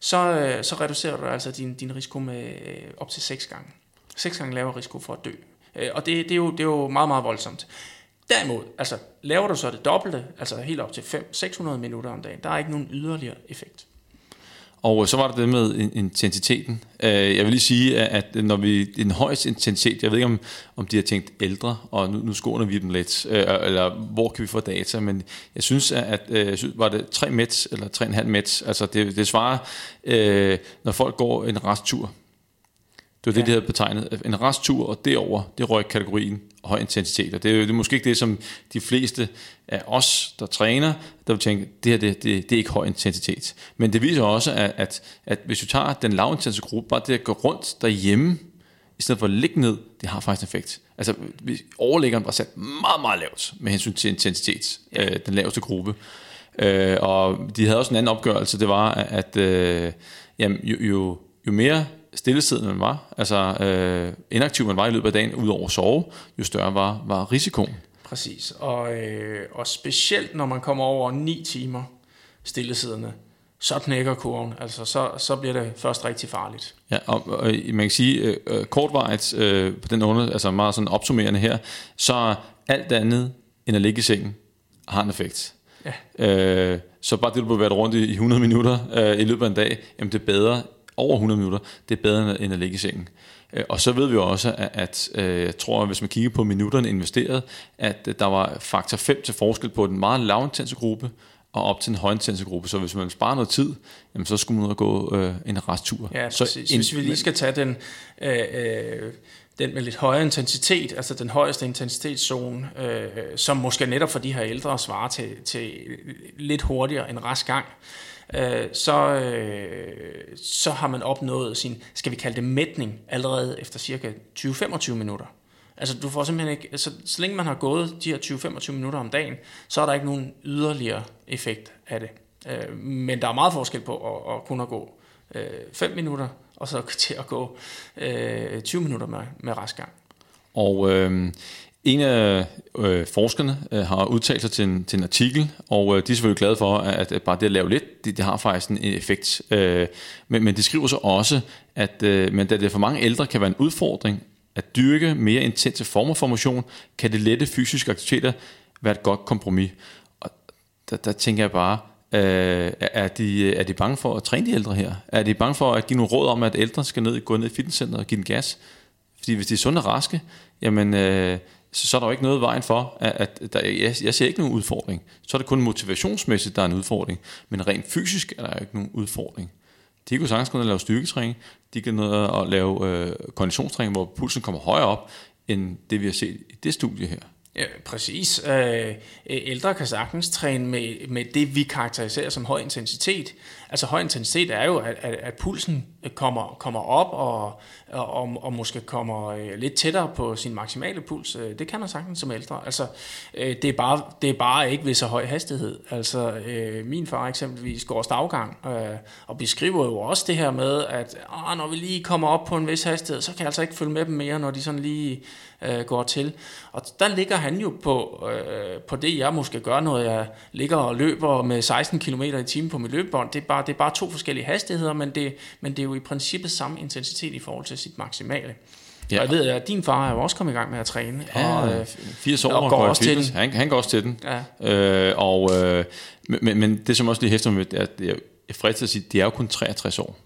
så, øh, så reducerer du altså din, din risiko med øh, op til 6 gange. 6 gange lavere risiko for at dø. Øh, og det, det, er jo, det er jo meget, meget voldsomt. Derimod, altså laver du så det dobbelte, altså helt op til 5, 600 minutter om dagen, der er ikke nogen yderligere effekt. Og så var der det med intensiteten. Øh, jeg vil lige sige, at når vi en højst intensitet, jeg ved ikke om, om de har tænkt ældre, og nu, nu skåner vi dem lidt, øh, eller hvor kan vi få data, men jeg synes, at øh, jeg synes, var det 3 mets eller 3,5 mets, altså det, det svarer, når folk går en resttur, det var det, ja. de havde betegnet. En resttur, og derover det røg kategorien høj intensitet. Og det er, det er måske ikke det, som de fleste af os, der træner, der vil tænke, det her det, det, det er ikke høj intensitet. Men det viser også, at, at, at hvis du tager den lavintensive gruppe, bare det at gå rundt derhjemme i stedet for at ligge ned, det har faktisk en effekt. Altså, overliggeren var sat meget, meget lavt med hensyn til intensitet, ja. øh, den laveste gruppe. Øh, og de havde også en anden opgørelse, det var, at øh, jamen, jo, jo, jo mere stillesiddende man var, altså øh, inaktiv man var i løbet af dagen, udover at sove, jo større var, var risikoen. Præcis, og, øh, og specielt når man kommer over 9 timer stillesiddende, så knækker kurven, altså så, så bliver det først rigtig farligt. Ja, og, og man kan sige, øh, øh kortvejt øh, på den under, altså meget sådan opsummerende her, så alt andet end at ligge i sengen har en effekt. Ja. Øh, så bare det, du været rundt i 100 minutter øh, i løbet af en dag, jamen det er bedre, over 100 minutter, det er bedre end at ligge i sengen. Øh, og så ved vi også, at, at øh, jeg tror, at hvis man kigger på minutterne investeret, at der var faktor 5 til forskel på den meget lavintense gruppe og op til en højintense gruppe. Så hvis man sparer noget tid, jamen, så skulle man ud og gå øh, en resttur. Ja, præcis. Så en, hvis vi lige skal tage den, øh, øh, den med lidt højere intensitet, altså den højeste intensitetszone, øh, som måske netop for de her ældre svarer til, til lidt hurtigere en rask gang, øh, Øh, så, øh, så har man opnået sin, skal vi kalde det mætning, allerede efter cirka 20-25 minutter. Altså du får simpelthen ikke, altså, så længe man har gået de her 20-25 minutter om dagen, så er der ikke nogen yderligere effekt af det. Øh, men der er meget forskel på at, at kun at gå øh, 5 minutter, og så til at gå øh, 20 minutter med, med rask gang. Og øh, en af øh, forskerne øh, har udtalt sig til en, til en artikel, og øh, de er selvfølgelig glade for, at, at bare det at lave lidt, det, det har faktisk en effekt. Øh, men, men de skriver så også, at øh, men da det for mange ældre kan være en udfordring at dyrke mere intense former for motion, kan det lette fysiske aktiviteter være et godt kompromis. Og der, der tænker jeg bare, øh, er, de, er de bange for at træne de ældre her? Er de bange for at give nogle råd om, at ældre skal ned, gå ned i fitnesscenteret og give den gas? Fordi hvis de er sunde og raske, jamen, øh, så, så er der jo ikke noget vejen for, at, at der, jeg, jeg ser ikke nogen udfordring. Så er det kun motivationsmæssigt, der er en udfordring. Men rent fysisk er der ikke nogen udfordring. De kan sagtens gå ned og lave styrketræning. De kan ned og lave øh, konditionstræning, hvor pulsen kommer højere op, end det vi har set i det studie her. Ja, præcis. Øh, ældre kan sagtens træne med, med det, vi karakteriserer som høj intensitet. Altså høj intensitet er jo, at, at, at pulsen kommer, kommer op og, og, og måske kommer øh, lidt tættere på sin maksimale puls. Øh, det kan man sagtens som ældre. Altså, øh, det, er bare, det er bare ikke ved så høj hastighed. Altså, min far eksempelvis går stavgang og beskriver jo også det her med, at ah, når vi lige kommer op på en vis hastighed, så kan jeg altså ikke følge med dem mere, når de sådan lige går til. Og der ligger han jo på, på det, jeg måske gør, når jeg ligger og løber med 16 km i timen på mit løbebånd. Det er bare, det er bare to forskellige hastigheder, men det, men det er jo i princippet samme intensitet i forhold til sit maksimale. Ja. Og jeg ved, at din far er jo også kommet i gang med at træne. Ja, og, øh, 80 år og går også til den. Han, han går også til den. Ja. Øh, og, øh, men, men det som også lige hæfter med, at jeg er frisk til at sige, det er jo kun 63 år.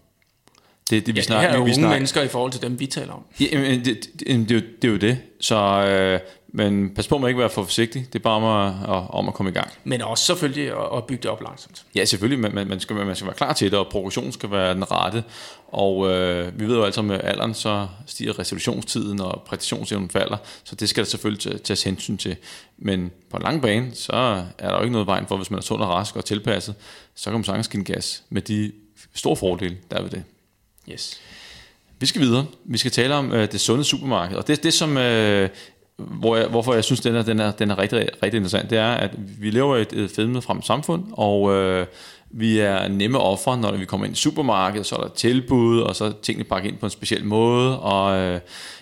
Det, det, vi ja, snakker, det her er jo unge snakker, mennesker i forhold til dem, vi taler om. Ja, men det, det, det, det, det er jo det. Så øh, men pas på med ikke at være for forsigtig. Det er bare om at, at, om at komme i gang. Men også selvfølgelig at, at bygge det op langsomt. Ja, selvfølgelig. Man, man, man, skal, man skal være klar til det, og progression skal være den rette. Og øh, vi ved jo altså, med alderen, så stiger resolutionstiden, og præcisionsevnen falder. Så det skal der selvfølgelig tages hensyn til. Men på en lang bane, så er der jo ikke noget vejen for, hvis man er sund og rask og tilpasset, så kan man sagtens give gas med de store fordele, der er ved det. Yes. Vi skal videre. Vi skal tale om øh, det sunde supermarked. Og det, det som øh, hvor jeg, hvorfor jeg synes, den er, den er, den er rigtig, rigtig interessant, det er, at vi lever i et, et fedme frem samfund, og øh, vi er nemme ofre, når vi kommer ind i supermarkedet, så er der tilbud, og så er tingene pakket ind på en speciel måde, og øh,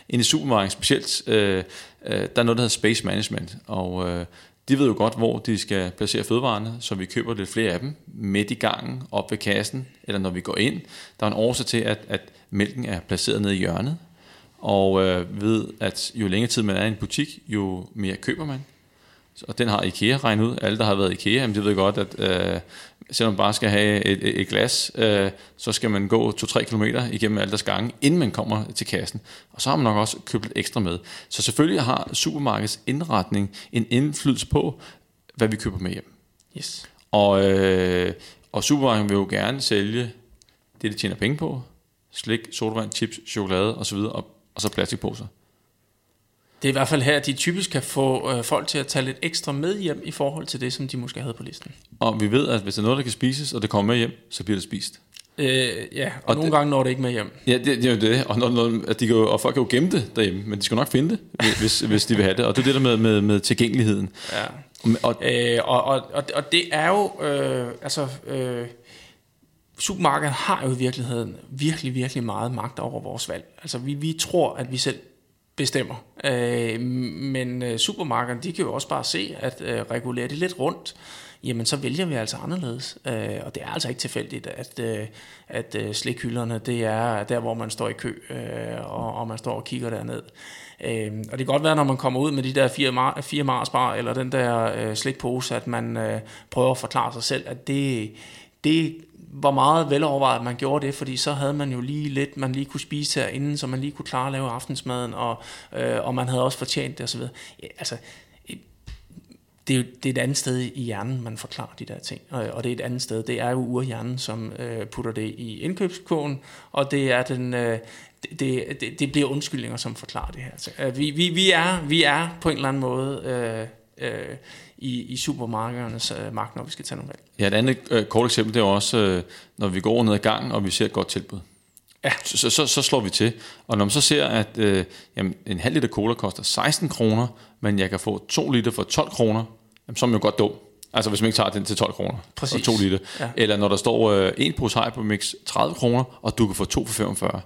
ind i supermarkedet specielt, øh, øh, der er noget, der hedder space management, og øh, de ved jo godt, hvor de skal placere fødevarene, så vi køber lidt flere af dem midt i gangen, op ved kassen, eller når vi går ind. Der er en årsag til, at, at mælken er placeret nede i hjørnet, og øh, ved, at jo længere tid man er i en butik, jo mere køber man. Og den har IKEA regnet ud. Alle, der har været i IKEA, jamen, de ved godt, at øh, selvom man bare skal have et, et, glas, øh, så skal man gå 2-3 km igennem alle deres gange, inden man kommer til kassen. Og så har man nok også købt lidt ekstra med. Så selvfølgelig har supermarkedets indretning en indflydelse på, hvad vi køber med hjem. Yes. Og, øh, og supermarkedet vil jo gerne sælge det, de tjener penge på. Slik, sodavand, chips, chokolade osv. Og og så plastikposer. Det er i hvert fald her, at de typisk kan få øh, folk til at tage lidt ekstra med hjem i forhold til det, som de måske havde på listen. Og vi ved, at hvis der er noget, der kan spises, og det kommer med hjem, så bliver det spist. Øh, ja, og, og nogle det, gange når det ikke med hjem. Ja, det, det er jo det. Og, når, når, de kan og folk kan jo gemme det derhjemme, men de skal nok finde det, hvis, hvis de vil have det. Og det er det der med, med, med tilgængeligheden. Ja. Og, øh, og, og, og, og det er jo, øh, altså, øh, supermarkedet har jo i virkeligheden virkelig, virkelig meget magt over vores valg. Altså, vi, vi tror, at vi selv bestemmer. Øh, men øh, supermarkederne, de kan jo også bare se, at øh, regulere det lidt rundt, jamen så vælger vi altså anderledes. Øh, og det er altså ikke tilfældigt, at, øh, at øh, slikhylderne, det er der, hvor man står i kø, øh, og, og man står og kigger derned. Øh, og det kan godt være, når man kommer ud med de der fire, mar- fire Marsbar, eller den der øh, slikpose, at man øh, prøver at forklare sig selv, at det, det var meget velovervejet, man gjorde det, fordi så havde man jo lige lidt, man lige kunne spise herinde, så man lige kunne klare at lave aftensmaden, og, øh, og man havde også fortjent det osv. Ja, altså, det er jo det er et andet sted i hjernen, man forklarer de der ting. Og, og det er et andet sted, det er jo urhjernen, som øh, putter det i indkøbskåen, og det er den... Øh, det, det, det bliver undskyldninger, som forklarer det her. Altså, øh, vi, vi, vi, er, vi er på en eller anden måde øh, øh, i, i supermarkedernes øh, magt, når vi skal tage nogle valg. Ja, et andet øh, kort eksempel, det er også, øh, når vi går ned ad gangen, og vi ser et godt tilbud. Ja. Så, så, så slår vi til. Og når man så ser, at øh, jamen, en halv liter cola koster 16 kroner, men jeg kan få 2 liter for 12 kroner, jamen, så er man jo godt dum. Altså hvis man ikke tager den til 12 kroner Præcis. og 2 liter. Ja. Eller når der står øh, en pose Hypermix 30 kroner, og du kan få 2 for 45.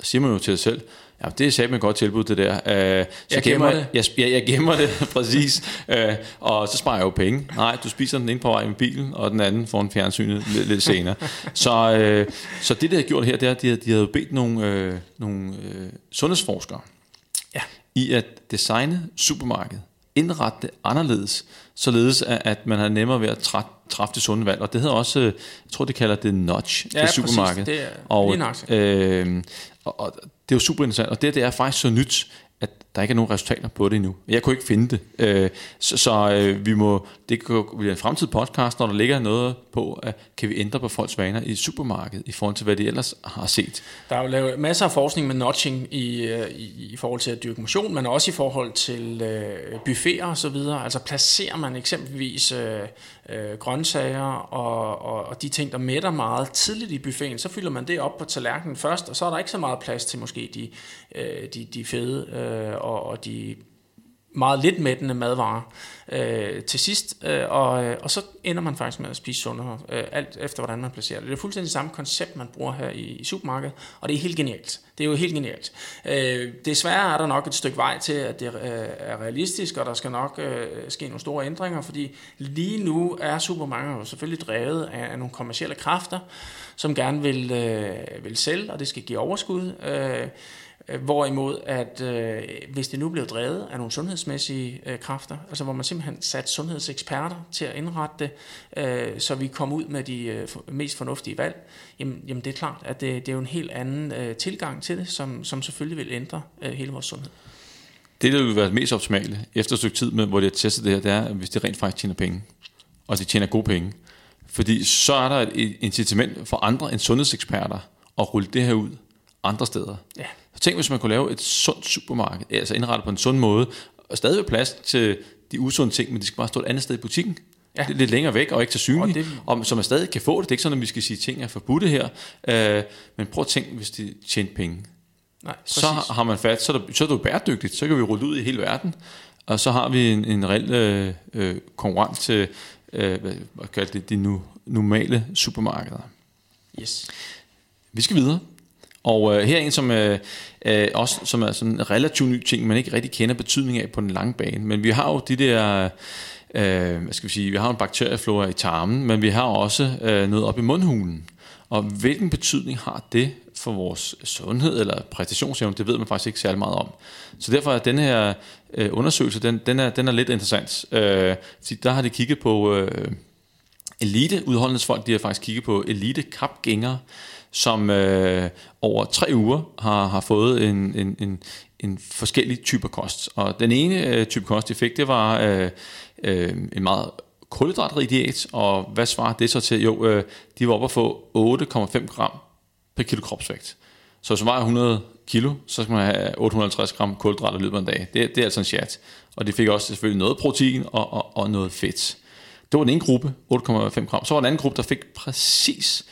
Så siger man jo til sig selv, Ja, det er sagt med godt tilbud, det der. Uh, så jeg gemmer det. Jeg, jeg, jeg gemmer det, præcis. Uh, og så sparer jeg jo penge. Nej, du spiser den ene på vej med bilen, og den anden får en fjernsynet lidt, lidt senere. så, uh, så det, de har gjort her, det er, at de, de havde bedt nogle, uh, nogle uh, sundhedsforskere ja. i at designe supermarkedet, indrette det anderledes, således at, at man har nemmere ved at trætte træffe det sunde valg. Og det hedder også, jeg tror, det kalder det notch ja, til supermarkedet. det er og, øh, og, og det er jo super interessant. Og det, det er faktisk så nyt, at der ikke er nogen resultater på det endnu. Jeg kunne ikke finde det. Øh, så så øh, vi må, det kan blive en fremtidig podcast, når der ligger noget på, at kan vi ændre på folks vaner i supermarkedet, i forhold til, hvad de ellers har set. Der er jo lavet masser af forskning med notching i, øh, i, i forhold til at dyrke motion, men også i forhold til øh, buffeter og så videre. Altså placerer man eksempelvis øh, øh, grøntsager og, og, og de ting, der mætter meget tidligt i buffeten, så fylder man det op på tallerkenen først, og så er der ikke så meget plads til måske de, øh, de, de fede øh, og, og de meget lidt mættende madvarer øh, til sidst, øh, og, øh, og så ender man faktisk med at spise sundere, øh, alt efter hvordan man placerer det. Det er fuldstændig samme koncept, man bruger her i, i supermarkedet, og det er helt genialt. Det er jo helt genialt. Øh, desværre er der nok et stykke vej til, at det øh, er realistisk, og der skal nok øh, ske nogle store ændringer, fordi lige nu er supermarkedet jo selvfølgelig drevet af, af nogle kommersielle kræfter, som gerne vil, øh, vil sælge, og det skal give overskud. Øh, hvorimod, at øh, hvis det nu blev drevet af nogle sundhedsmæssige øh, kræfter, altså hvor man simpelthen sat sundhedseksperter til at indrette det, øh, så vi kom ud med de øh, mest fornuftige valg, jamen, jamen det er klart, at det, det er jo en helt anden øh, tilgang til det, som, som selvfølgelig vil ændre øh, hele vores sundhed. Det, der vil være mest optimale efter et stykke tid, med, hvor de har testet det her, det er, hvis de rent faktisk tjener penge, og de tjener gode penge. Fordi så er der et incitament for andre end sundhedseksperter at rulle det her ud andre steder. Ja. Tænk, hvis man kunne lave et sundt supermarked, altså indrettet på en sund måde, og stadig plads til de usunde ting, men de skal bare stå et andet sted i butikken. Ja. Lidt længere væk og ikke så synligt, det... og, så man stadig kan få det. Det er ikke sådan, at vi skal sige, at ting er forbudte her, øh, men prøv at tænke, hvis de tjener penge. Nej, så har man fat, så er, det, så er det bæredygtigt, så kan vi rulle ud i hele verden, og så har vi en, en reel øh, øh konkurrent til øh, hvad, hvad kalder det, de nu, normale supermarkeder. Yes. Vi skal videre. Og øh, her er en, som, øh, øh, også, som er sådan en relativt ny ting, man ikke rigtig kender betydning af på den lange bane. Men vi har jo de der, øh, hvad skal vi sige, vi har en bakterieflora i tarmen, men vi har også øh, noget op i mundhulen. Og hvilken betydning har det for vores sundhed eller præstationsevne, det ved man faktisk ikke særlig meget om. Så derfor er den her øh, undersøgelse, den, den, er, den er lidt interessant. Øh, der har de kigget på øh, elite udholdenhedsfolk, de har faktisk kigget på elite kapgængere, som øh, over tre uger har, har fået en, en, en, en forskellig type kost. Og den ene øh, type kost, de fik, det var øh, øh, en meget kulhydratrig diæt, og hvad svarer det så til? Jo, øh, de var oppe at få 8,5 gram per kilo kropsvægt. Så hvis man vejer 100 kilo, så skal man have 850 gram kulhydrater i løbet af en dag. Det, det er altså en chat. Og de fik også selvfølgelig noget protein og, og, og noget fedt. Det var den ene gruppe, 8,5 gram. Så var den anden gruppe, der fik præcis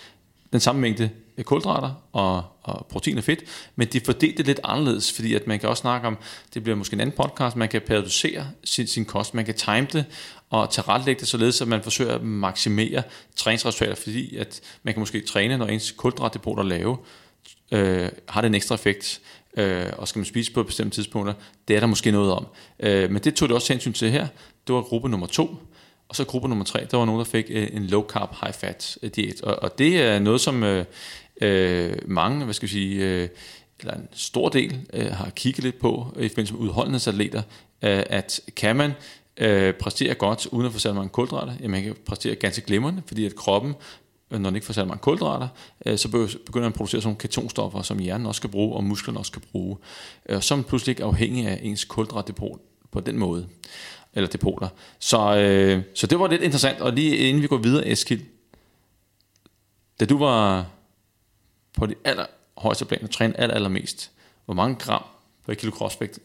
den samme mængde kulhydrater og, og protein og fedt, men de fordelte lidt anderledes, fordi at man kan også snakke om, det bliver måske en anden podcast, man kan periodisere sin, sin kost, man kan time det og tilrettelægge det således, at man forsøger at maksimere træningsresultater, fordi at man kan måske træne, når ens kulhydratdepot er lave, øh, har det en ekstra effekt, øh, og skal man spise på et bestemt tidspunkter, det er der måske noget om. Øh, men det tog det også hensyn til her, det var gruppe nummer to, og så gruppe nummer tre, der var nogen, der fik øh, en low carb, high fat øh, diæt. Og, og det er noget, som øh, øh, mange, hvad skal vi sige, øh, eller en stor del øh, har kigget lidt på i forbindelse med udholdenhedsatleter, øh, at kan man øh, præstere godt uden at få særlig mange kulhydrater, jamen man kan præstere ganske glimrende, fordi at kroppen øh, når den ikke får særlig mange kulhydrater, øh, så begynder man at producere sådan nogle ketonstoffer, som hjernen også skal bruge, og musklerne også skal bruge. Og så er man pludselig ikke afhængig af ens kulhydratdepot på den måde eller depoter. Så, øh, så det var lidt interessant, og lige inden vi går videre, Eskild, da du var på det aller højeste plan og trænede aller, allermest, hvor mange gram på et kilo crossvægt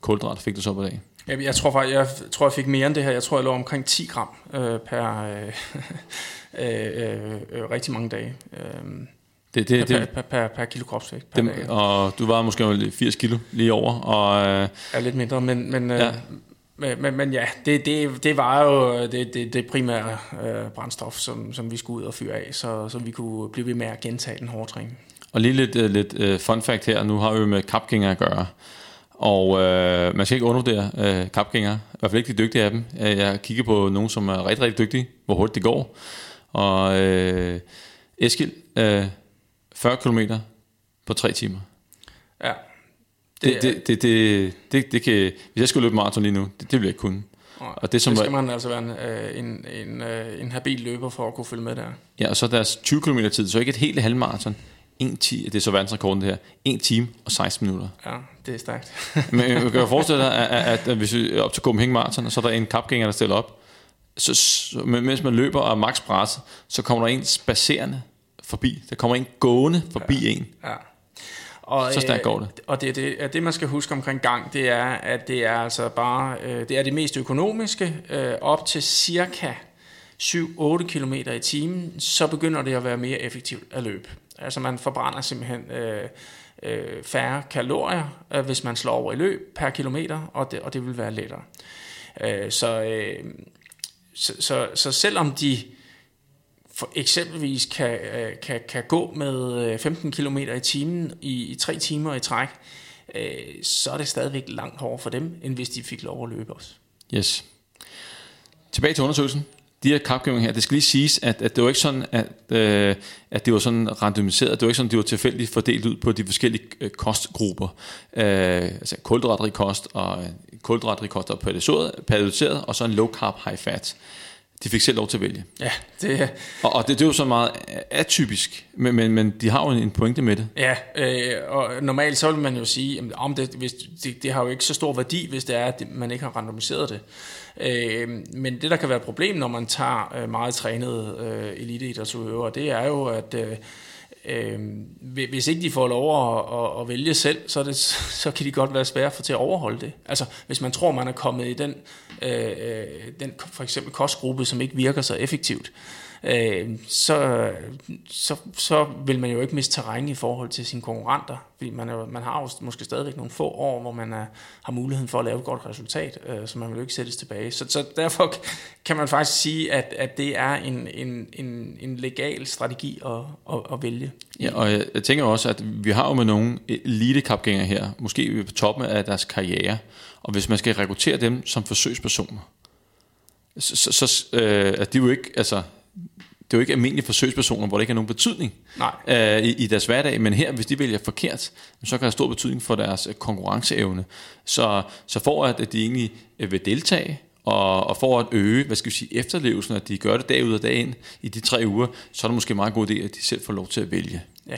kulhydrat fik du så på dag? Jeg, jeg tror faktisk, jeg tror, jeg fik mere end det her. Jeg tror, jeg lå omkring 10 gram øh, per øh, øh, øh, rigtig mange dage. Øh, det, det, per, det, per, per, per kilo kropsvægt. Per det, og du var måske 80 kilo lige over. Og, øh, ja, lidt mindre, men, men, ja. øh, men, men, men ja, det, det, det var jo det, det, det primære øh, brændstof, som, som vi skulle ud og fyre af, så, så vi kunne blive ved med at gentage den hårde træning. Og lige lidt, uh, lidt uh, fun fact her, nu har vi med kapgængere at gøre. Og uh, man skal ikke undervurdere uh, kapgængere, i hvert fald ikke de dygtige af dem. Jeg kigger på nogen, som er rigtig, rigtig dygtige, hvor hurtigt det går. Og uh, Eskild, uh, 40 km på 3 timer. Ja, det, det, det, det, det, det kan, hvis jeg skulle løbe maraton lige nu, det, det ville jeg ikke kunne. Og det, som det skal man altså være en, øh, en, en, øh, en habil løber for at kunne følge med der. Ja, og så deres 20 km tid, så ikke et helt halvmaraton. 1 10, det er så verdensrekorden det her. 1 time og 16 minutter. Ja, det er stærkt. Men jeg kan forestille dig, at, at, at hvis vi er op til Copenhagen Marathon, og så er der en kapgænger, der stiller op, så, så mens man løber og max presset, så kommer der en spacerende forbi. Der kommer en gående forbi ja. en. Ja. Og, så stærkt går det. Øh, og det, det, det, man skal huske omkring gang, det er, at det er altså bare øh, det er det mest økonomiske. Øh, op til cirka 7-8 km i timen, så begynder det at være mere effektivt at løbe. Altså man forbrænder simpelthen øh, øh, færre kalorier, øh, hvis man slår over i løb per kilometer, og det, og det vil være lettere. Øh, så, øh, så, så, så selvom de for eksempelvis kan, øh, kan, kan gå med øh, 15 km i timen i, i tre timer i træk, øh, så er det stadigvæk langt hårdere for dem, end hvis de fik lov at løbe også. Yes. Tilbage til undersøgelsen. De her kapgøringer her, det skal lige siges, at, at det var ikke sådan, at, øh, at det var sådan randomiseret. Det var ikke sådan, at det var tilfældigt fordelt ud på de forskellige øh, kostgrupper. Øh, altså kulhydratrig kost og øh, kulhydratrig kost og periodiseret, og så en low carb high fat. De fik selv lov til at vælge. Ja, det... Og, og det, det er jo så meget atypisk, men, men, men de har jo en pointe med det. Ja, øh, og normalt så vil man jo sige, at om det, hvis, det, det har jo ikke så stor værdi, hvis det er, at man ikke har randomiseret det. Øh, men det, der kan være et problem, når man tager øh, meget trænede øh, eliteidrætsudøvere, det er jo, at... Øh, Øh, hvis ikke de får lov at, at, at vælge selv, så, det, så kan de godt være svære for til at overholde det. Altså, hvis man tror, man er kommet i den, øh, øh den for eksempel kostgruppe, som ikke virker så effektivt, øh, Øh, så, så, så vil man jo ikke miste terræn i forhold til sine konkurrenter, fordi man, er, man har jo måske stadigvæk nogle få år, hvor man er, har muligheden for at lave et godt resultat, øh, så man vil jo ikke sættes tilbage. Så, så derfor kan man faktisk sige, at, at det er en, en, en, en legal strategi at, at, at vælge. Ja, og jeg, jeg tænker også, at vi har jo med nogle elite her, måske på toppen af deres karriere, og hvis man skal rekruttere dem som forsøgspersoner, så, så, så øh, er de jo ikke, altså, det er jo ikke almindelige forsøgspersoner, hvor det ikke har nogen betydning Nej. Øh, i, i deres hverdag, men her, hvis de vælger forkert, så kan det have stor betydning for deres øh, konkurrenceevne. Så, så for at de egentlig øh, vil deltage, og, og for at øge, hvad skal vi sige, efterlevelsen, at de gør det dag ud og dag ind i de tre uger, så er det måske meget god idé, at de selv får lov til at vælge. Ja.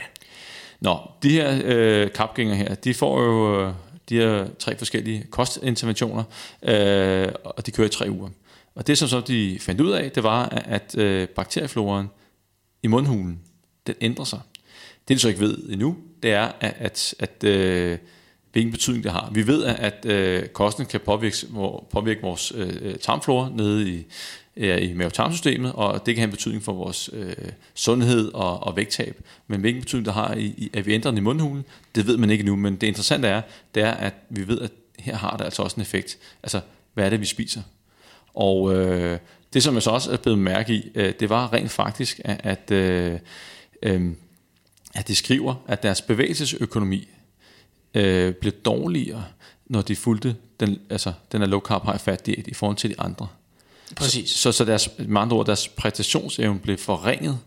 Nå, de her øh, kapgængere her, de får jo øh, de her tre forskellige kostinterventioner, øh, og de kører i tre uger. Og det som så de fandt ud af, det var, at øh, bakteriefloren i mundhulen, den ændrer sig. Det de så ikke ved endnu, det er, at, at, at øh, hvilken betydning det har. Vi ved, at, at øh, kosten kan påvirke, påvirke vores øh, øh, tarmflora nede i øh, i mavetarmsystemet, og det kan have en betydning for vores øh, sundhed og, og vægttab. Men hvilken betydning det har, i, i, at vi ændrer den i mundhulen, det ved man ikke nu. Men det interessante er, det er, at vi ved, at her har det altså også en effekt. Altså, hvad er det, vi spiser? Og øh, det, som jeg så også er blevet mærke i, øh, det var rent faktisk, at, at, øh, øh, at de skriver, at deres bevægelsesøkonomi øh, blev dårligere, når de fulgte den, altså, den er low carb high fat diet i forhold til de andre. Præcis. Så, så deres, med andre ord, deres præstationsevne blev forringet.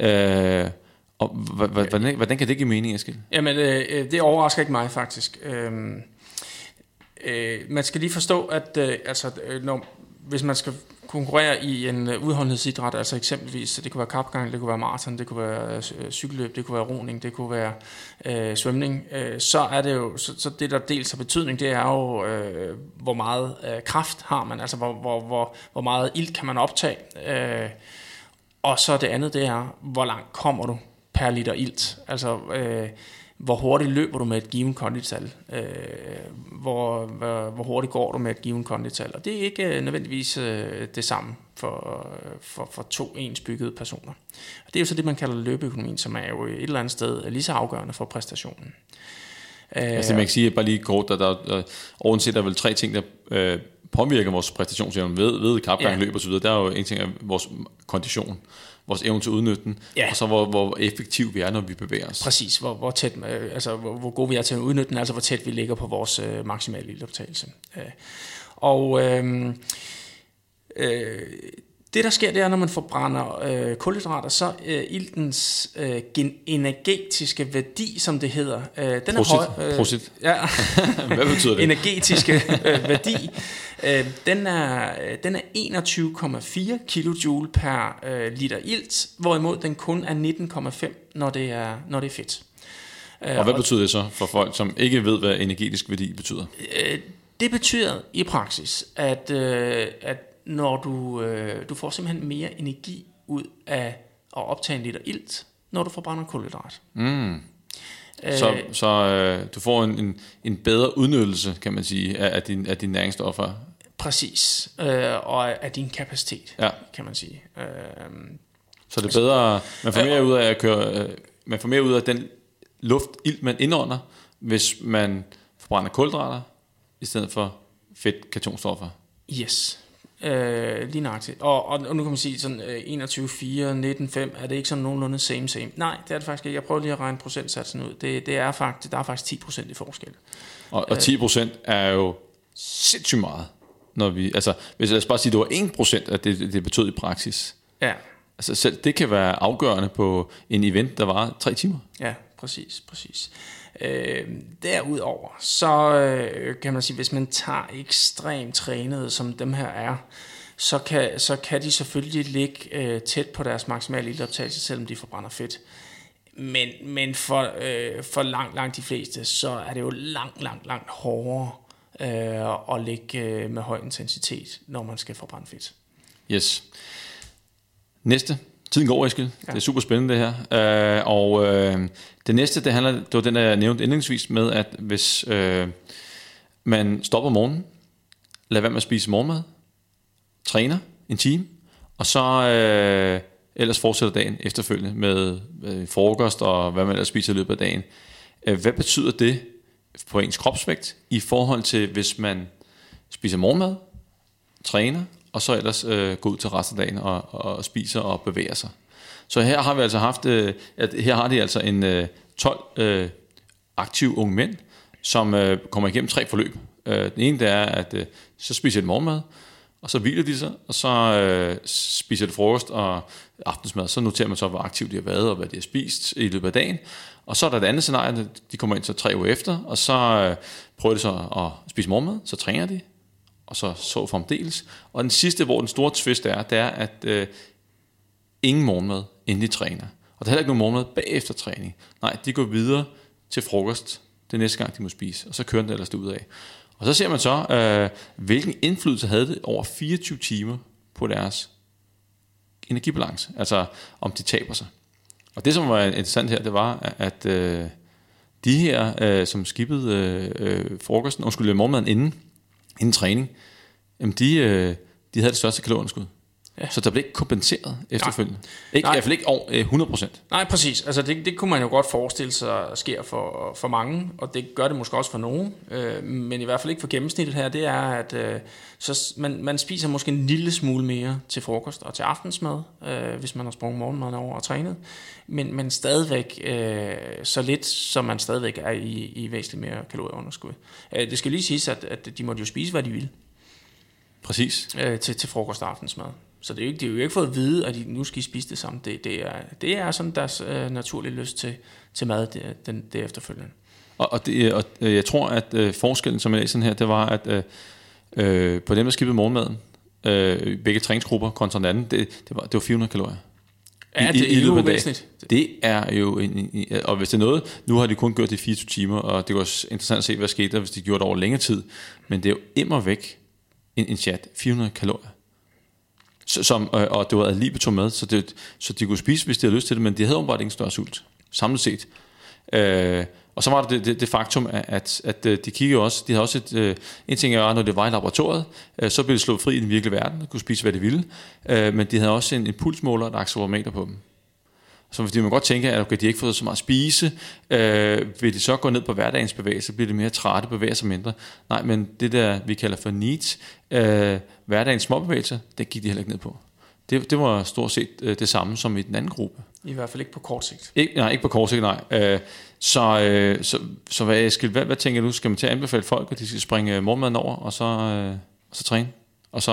Øh, og hvordan, hvordan kan det give mening, Eskild? Jamen, øh, det overrasker ikke mig faktisk. Øh, øh, man skal lige forstå, at øh, altså, øh, når, hvis man skal konkurrere i en øh, udholdenhedsidræt, altså eksempelvis, det kunne være kapgang, det kunne være maraton, det kunne være øh, cykelløb, det kunne være roning, det kunne være øh, svømning, øh, så er det jo, så, så det der dels har betydning, det er jo, øh, hvor meget øh, kraft har man, altså hvor, hvor, hvor, hvor meget ilt kan man optage, øh, og så det andet, det er, hvor langt kommer du per liter ilt, altså øh, hvor hurtigt løber du med et givet kondital, øh, hvor, hvor, hvor hurtigt går du med et givet kondital, og det er ikke øh, nødvendigvis øh, det samme for, for, for to ensbyggede personer. Og det er jo så det, man kalder løbeøkonomien, som er jo et eller andet sted lige så afgørende for præstationen. Altså man kan sige, bare lige kort, at der, der, ovenset der er vel tre ting, der øh, påvirker vores præstationsevne ved, ved kapgang, ja. løb osv. Der er jo en ting af vores kondition vores evne til at udnytte den, ja. og så hvor, hvor effektiv vi er, når vi bevæger os. Præcis, hvor, hvor, tæt, øh, altså, hvor, hvor gode vi er til at udnytte den, altså hvor tæt vi ligger på vores øh, maksimale ildoptagelse. Øh, og øh, øh, det der sker, det er, når man forbrænder øh, kulhydrater, så øh, iltens øh, energetiske værdi, som det hedder, øh, den Prosit. er høj. Øh, Prosit. Ja. Hvad betyder det? energetiske øh, værdi, øh, den er, øh, den er 21,4 kJ per øh, liter ilt, hvorimod den kun er 19,5, når det er, når det er fedt. Og hvad betyder det så for folk, som ikke ved, hvad energetisk værdi betyder? Øh, det betyder i praksis, at, øh, at når du, øh, du får simpelthen mere energi ud af at optage en liter ilt, når du forbrænder kulhydrat. Mm. Øh, så så øh, du får en, en, en bedre udnyttelse, kan man sige, af, af, din, af dine næringsstoffer. Præcis, øh, og af din kapacitet, ja. kan man sige. Øh, så det er bedre, man får mere øh, ud af at køre, øh, man får mere ud af den luft, ilt man indånder, hvis man forbrænder kulhydrater, i stedet for fedt kartonstoffer. Yes. Øh, lige nøjagtigt. Og, og, og nu kan man sige sådan øh, 21, 4, 19, 5, er det ikke sådan nogenlunde same same? Nej, det er det faktisk ikke. Jeg prøver lige at regne procentsatsen ud. Det, det er faktisk, der er faktisk 10 procent i forskel. Og, og 10 procent er jo sindssygt meget. Når vi, altså, hvis jeg bare sige, det var 1 procent, at det, det betød i praksis. Ja. Altså selv det kan være afgørende på en event, der var tre timer. Ja, præcis, præcis. Øh, derudover, så øh, kan man sige, hvis man tager ekstremt trænede, som dem her er, så kan, så kan de selvfølgelig ligge øh, tæt på deres maksimale ildoptagelse, selvom de forbrænder fedt. Men, men for, øh, for langt, langt de fleste, så er det jo langt, langt, langt hårdere øh, at ligge øh, med høj intensitet, når man skal forbrænde fedt. Yes. Næste Tiden går, Eskild. Ja. Det er super spændende det her. Uh, og uh, det næste, det handler, det var den, jeg nævnte indlægsvis med, at hvis uh, man stopper morgenen, lader være med at spise morgenmad, træner en time, og så uh, ellers fortsætter dagen efterfølgende med uh, frokost og hvad man ellers spiser i løbet af dagen. Uh, hvad betyder det på ens kropsvægt i forhold til, hvis man spiser morgenmad, træner og så ellers øh, går ud til resten af dagen og, og spiser og bevæger sig. Så her har vi altså haft, øh, at her har de altså en øh, 12 øh, aktive unge mænd, som øh, kommer igennem tre forløb. Øh, den ene det er, at øh, så spiser de morgenmad, og så hviler de sig, og så øh, spiser de frokost og aftensmad. Så noterer man så, hvor aktivt de har været, og hvad de har spist i løbet af dagen. Og så er der et andet scenarie, de kommer ind så tre uger efter, og så øh, prøver de så at spise morgenmad, så træner de, og så så fremdeles. Og den sidste, hvor den store twist er, det er, at øh, ingen morgenmad, inden de træner. Og der er heller ikke nogen morgenmad bagefter træning. Nej, de går videre til frokost det næste gang, de må spise, og så kører den ellers ud af. Og så ser man så, øh, hvilken indflydelse havde det over 24 timer på deres energibalance, altså om de taber sig. Og det, som var interessant her, det var, at øh, de her, øh, som skippede øh, øh frokosten, og skulle morgenmaden inden, inden træning, jamen de, øh, de havde det største kalorunderskud. Ja. Så der bliver ikke kompenseret efterfølgende. Nej. Ikke, I hvert fald ikke over 100%. Nej, præcis. Altså det, det kunne man jo godt forestille sig sker for, for mange, og det gør det måske også for nogen, øh, men i hvert fald ikke for gennemsnittet her, det er, at øh, så man, man spiser måske en lille smule mere til frokost og til aftensmad, øh, hvis man har sprunget morgenmaden over og trænet, men, men stadigvæk øh, så lidt, som man stadigvæk er i, i væsentligt mere kalorieunderskud. Øh, det skal lige siges, at, at de måtte jo spise, hvad de ville. Præcis. Øh, til, til frokost og aftensmad. Så det er, jo ikke, det er jo ikke fået at vide, at de nu skal I spise det samme. Det, det, er, det er sådan deres øh, naturlige lyst til, til mad det, den, det efterfølgende. Og, og, det, og øh, jeg tror, at øh, forskellen, som jeg læser her, det var, at øh, øh, på dem, der skippede morgenmaden, øh, begge træningsgrupper kontra den anden, det, det, var, det var 400 kalorier. Ja, det er jo væsentligt. Det er jo, en, og hvis det er noget, nu har de kun gjort det i 24 timer, og det var interessant at se, hvad skete der, hvis de gjorde det over længere tid, men det er jo immer væk en, en chat, 400 kalorier som, øh, og det var ad libitum med, så, det, så de kunne spise, hvis de havde lyst til det, men de havde åbenbart ingen større sult, samlet set. Øh, og så var der det, det, det faktum, at, at, at øh, de kiggede også, de havde også et, øh, en ting, er, når det var i laboratoriet, øh, så blev de slået fri i den virkelige verden, de kunne spise, hvad de ville, øh, men de havde også en, en pulsmåler og et accelerometer på dem. Så fordi man godt tænke, at okay, de har ikke fået så meget at spise, øh, vil de så gå ned på hverdagens bevægelse, bliver de mere trætte, bevæger sig mindre. Nej, men det der, vi kalder for needs, øh, hverdagens småbevægelser, det gik de heller ikke ned på. Det, det var stort set øh, det samme som i den anden gruppe. I hvert fald ikke på kort sigt. Ikke, nej, ikke på kort sigt, nej. Øh, så, øh, så, så hvad, Eskild, hvad, hvad tænker du? Skal man til at anbefale folk, at de skal springe morgenmaden over, og så, øh, og så træne? Og så...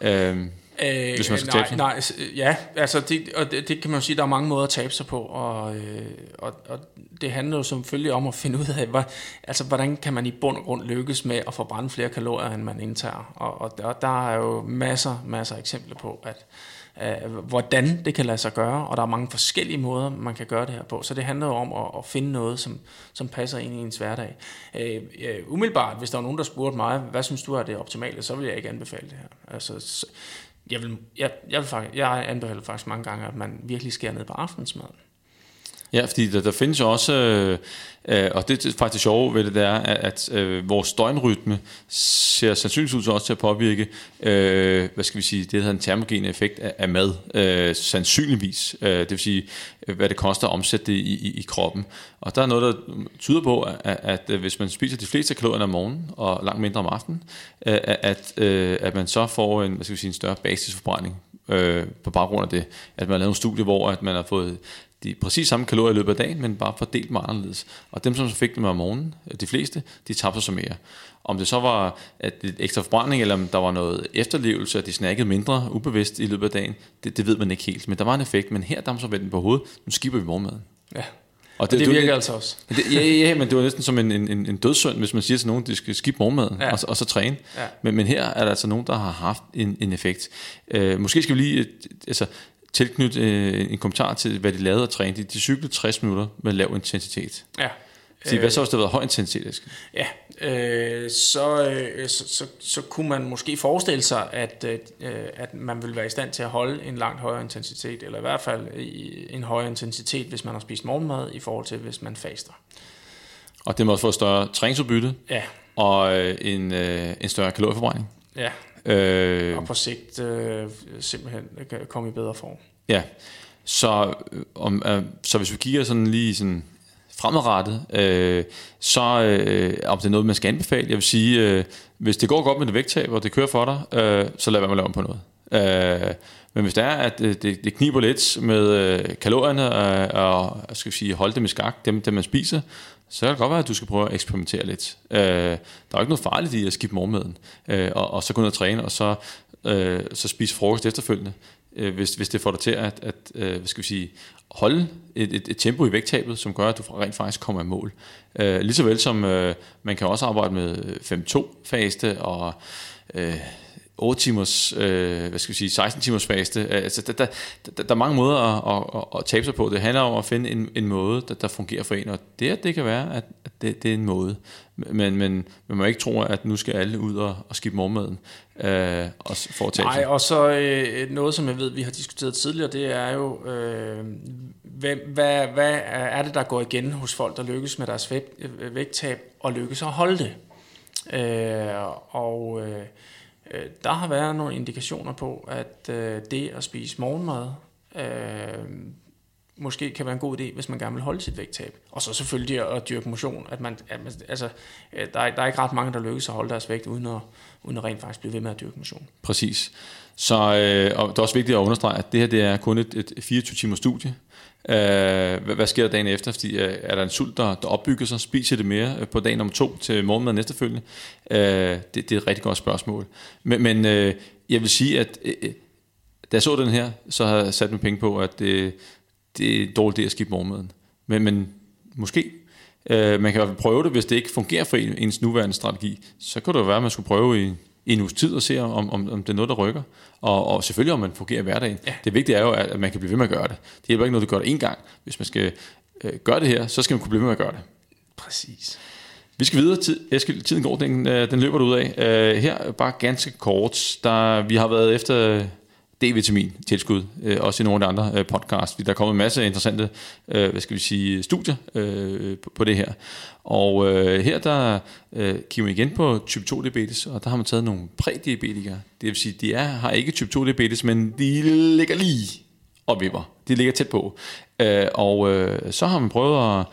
Øh, øh, Øh, hvis man skal nej, tabe sig? Nej, ja, altså det, og det, det kan man jo sige, der er mange måder at tabe sig på, og, øh, og, og det handler jo selvfølgelig om at finde ud af, hvad, altså, hvordan kan man i bund og grund lykkes med at forbrænde flere kalorier, end man indtager. Og, og der, der er jo masser, masser af eksempler på, at øh, hvordan det kan lade sig gøre, og der er mange forskellige måder, man kan gøre det her på. Så det handler jo om at, at finde noget, som, som passer ind i ens hverdag. Øh, umiddelbart, hvis der var nogen, der spurgte mig, hvad synes du er det optimale, så vil jeg ikke anbefale det her. Altså, jeg, vil, jeg, jeg, vil faktisk, jeg anbefaler faktisk mange gange, at man virkelig skærer ned på aftensmaden. Ja, fordi der, der findes jo også, øh, øh og det er faktisk sjovt ved det, der er, at, at øh, vores døgnrytme ser sandsynligvis ud også til at påvirke, øh, hvad skal vi sige, det hedder en termogen effekt af, af mad, øh, sandsynligvis. Øh, det vil sige, øh, hvad det koster at omsætte det i, i, i kroppen. Og der er noget, der tyder på, at, at, at øh, hvis man spiser de fleste kalorier om morgenen, og langt mindre om aftenen, øh, at, at, øh, at man så får en, hvad skal vi sige, en større basisforbrænding øh, på baggrund af det, at man har lavet nogle studie, hvor at man har fået de præcis samme kalorier i løbet af dagen, men bare fordelt meget anderledes. Og dem, som så fik dem om morgenen, de fleste, de tabte sig mere. Om det så var at et ekstra forbrænding, eller om der var noget efterlevelse, at de snakkede mindre ubevidst i løbet af dagen, det, det ved man ikke helt. Men der var en effekt, men her der så vendt på hovedet, nu skipper vi morgenmaden. Ja. Og det, og det virker det, altså også. Det, ja, ja, men det var næsten som en, en, en dødssynd, hvis man siger til nogen, at de skal skippe morgenmaden ja. og, og så træne. Ja. Men, men her er der altså nogen, der har haft en, en effekt. Uh, måske skal vi lige, altså tilknytte øh, en kommentar til, hvad de lavede at træne. De, de cyklede 60 minutter med lav intensitet. Ja. Så hvad så, hvis det har været høj intensitet? Ja, øh, så, øh, så, så, så kunne man måske forestille sig, at, øh, at man vil være i stand til at holde en langt højere intensitet, eller i hvert fald en højere intensitet, hvis man har spist morgenmad, i forhold til, hvis man faster. Og det må også få større træningsudbytte, ja. og øh, en, øh, en større kalorieforbrænding. Ja, Øh, og på sigt øh, simpelthen komme i bedre form. Ja, så, øh, om, øh, så hvis vi kigger sådan lige sådan fremadrettet, øh, så øh, om det er noget, man skal anbefale. Jeg vil sige, øh, hvis det går godt med det vægttab, og det kører for dig, øh, så lad være med at lave på noget. Øh, men hvis det er, at det, det kniber lidt med øh, kalorierne, øh, og skal vi sige, holde dem i skak, dem, dem man spiser, så kan det godt være, at du skal prøve at eksperimentere lidt. Øh, der er jo ikke noget farligt i at skifte morgenmaden, øh, og, og så gå ned og træne, og så, øh, så spise frokost efterfølgende, øh, hvis, hvis det får dig til at, at øh, hvad skal vi sige, holde et, et, et tempo i vægttabet, som gør, at du rent faktisk kommer i mål. Øh, lige så vel som øh, man kan også arbejde med 5-2-faste og... Øh, 8 timers, øh, hvad skal vi sige, 16 timers faste. Altså, der, der, der, der er mange måder at, at, at tabe sig på. Det handler om at finde en, en måde, der, der fungerer for en, og det, det kan være, at, at det, det er en måde. Men, men man må ikke tro, at nu skal alle ud og, og skifte morgenmaden øh, og for at tabe Nej, og så øh, noget, som jeg ved, vi har diskuteret tidligere, det er jo, øh, hvad, hvad, hvad er det, der går igen hos folk, der lykkes med deres vægt, vægttab, og lykkes at holde det? Øh, og... Øh, Øh, der har været nogle indikationer på, at øh, det at spise morgenmad øh, måske kan være en god idé, hvis man gerne vil holde sit vægttab. Og så selvfølgelig at dyrke motion. At man, at man, altså, øh, der, er, der er ikke ret mange, der lykkes at holde deres vægt, uden at, uden at rent faktisk blive ved med at dyrke motion. Præcis. Så øh, og det er også vigtigt at understrege, at det her det er kun et, et 24 timers studie. Øh, hvad, hvad sker der dagen efter? Fordi, øh, er der en sult, der, der opbygger sig? Spiser det mere øh, på dagen nummer to til morgenmad følge. Øh, det, det er et rigtig godt spørgsmål. Men, men øh, jeg vil sige, at øh, øh da jeg så den her, så har jeg sat mig penge på, at det, det er dårligt at skifte morgenmaden. Men, men måske. Øh, man kan prøve det, hvis det ikke fungerer for ens nuværende strategi. Så kan det jo være, at man skulle prøve i en uges tid og se, om, om, om det er noget, der rykker. Og, og selvfølgelig, om man fungerer i hverdagen. Ja. Det vigtige er jo, at man kan blive ved med at gøre det. Det hjælper ikke noget, du gør det en gang. Hvis man skal øh, gøre det her, så skal man kunne blive ved med at gøre det. Præcis. Vi skal videre. Tid, Eskild, tiden går, den, øh, den løber du ud af. Øh, her bare ganske kort. Der, vi har været efter D-vitamin tilskud, øh, også i nogle af de andre øh, podcasts. Der er kommet en masse interessante øh, hvad skal vi sige, studier øh, på, på det her. Og øh, her der øh, kigger man igen på type 2 diabetes, og der har man taget nogle prædiabetikere. Det vil sige, de er, har ikke type 2 diabetes, men de ligger lige og vipper. De ligger tæt på. Øh, og øh, så har man prøvet at,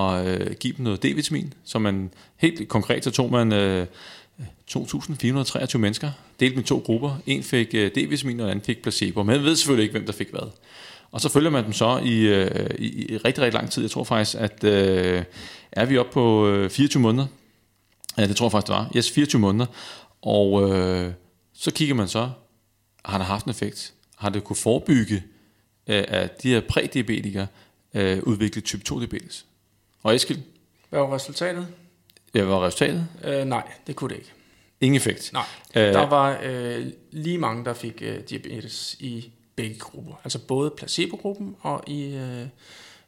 at øh, give dem noget D-vitamin, så man helt konkret så tog man... Øh, 2.423 mennesker, delt med to grupper. En fik øh, D-vitamin, og den anden fik placebo. Men man ved selvfølgelig ikke, hvem der fik hvad. Og så følger man dem så i, øh, i, i rigtig, rigtig lang tid. Jeg tror faktisk, at øh, er vi oppe på øh, 24 måneder. Ja, det tror jeg faktisk, det var. Yes, 24 måneder. Og øh, så kigger man så, har der haft en effekt? Har det kunne forebygge, øh, at de her prædiabetikere øh, udviklet type 2 diabetes? Og Eskild? Hvad var resultatet? Ja, hvad var resultatet? Øh, nej, det kunne det ikke. Ingen effekt? Nej. Øh, der var øh, lige mange, der fik øh, diabetes i begge grupper. Altså både placebo-gruppen og i, øh,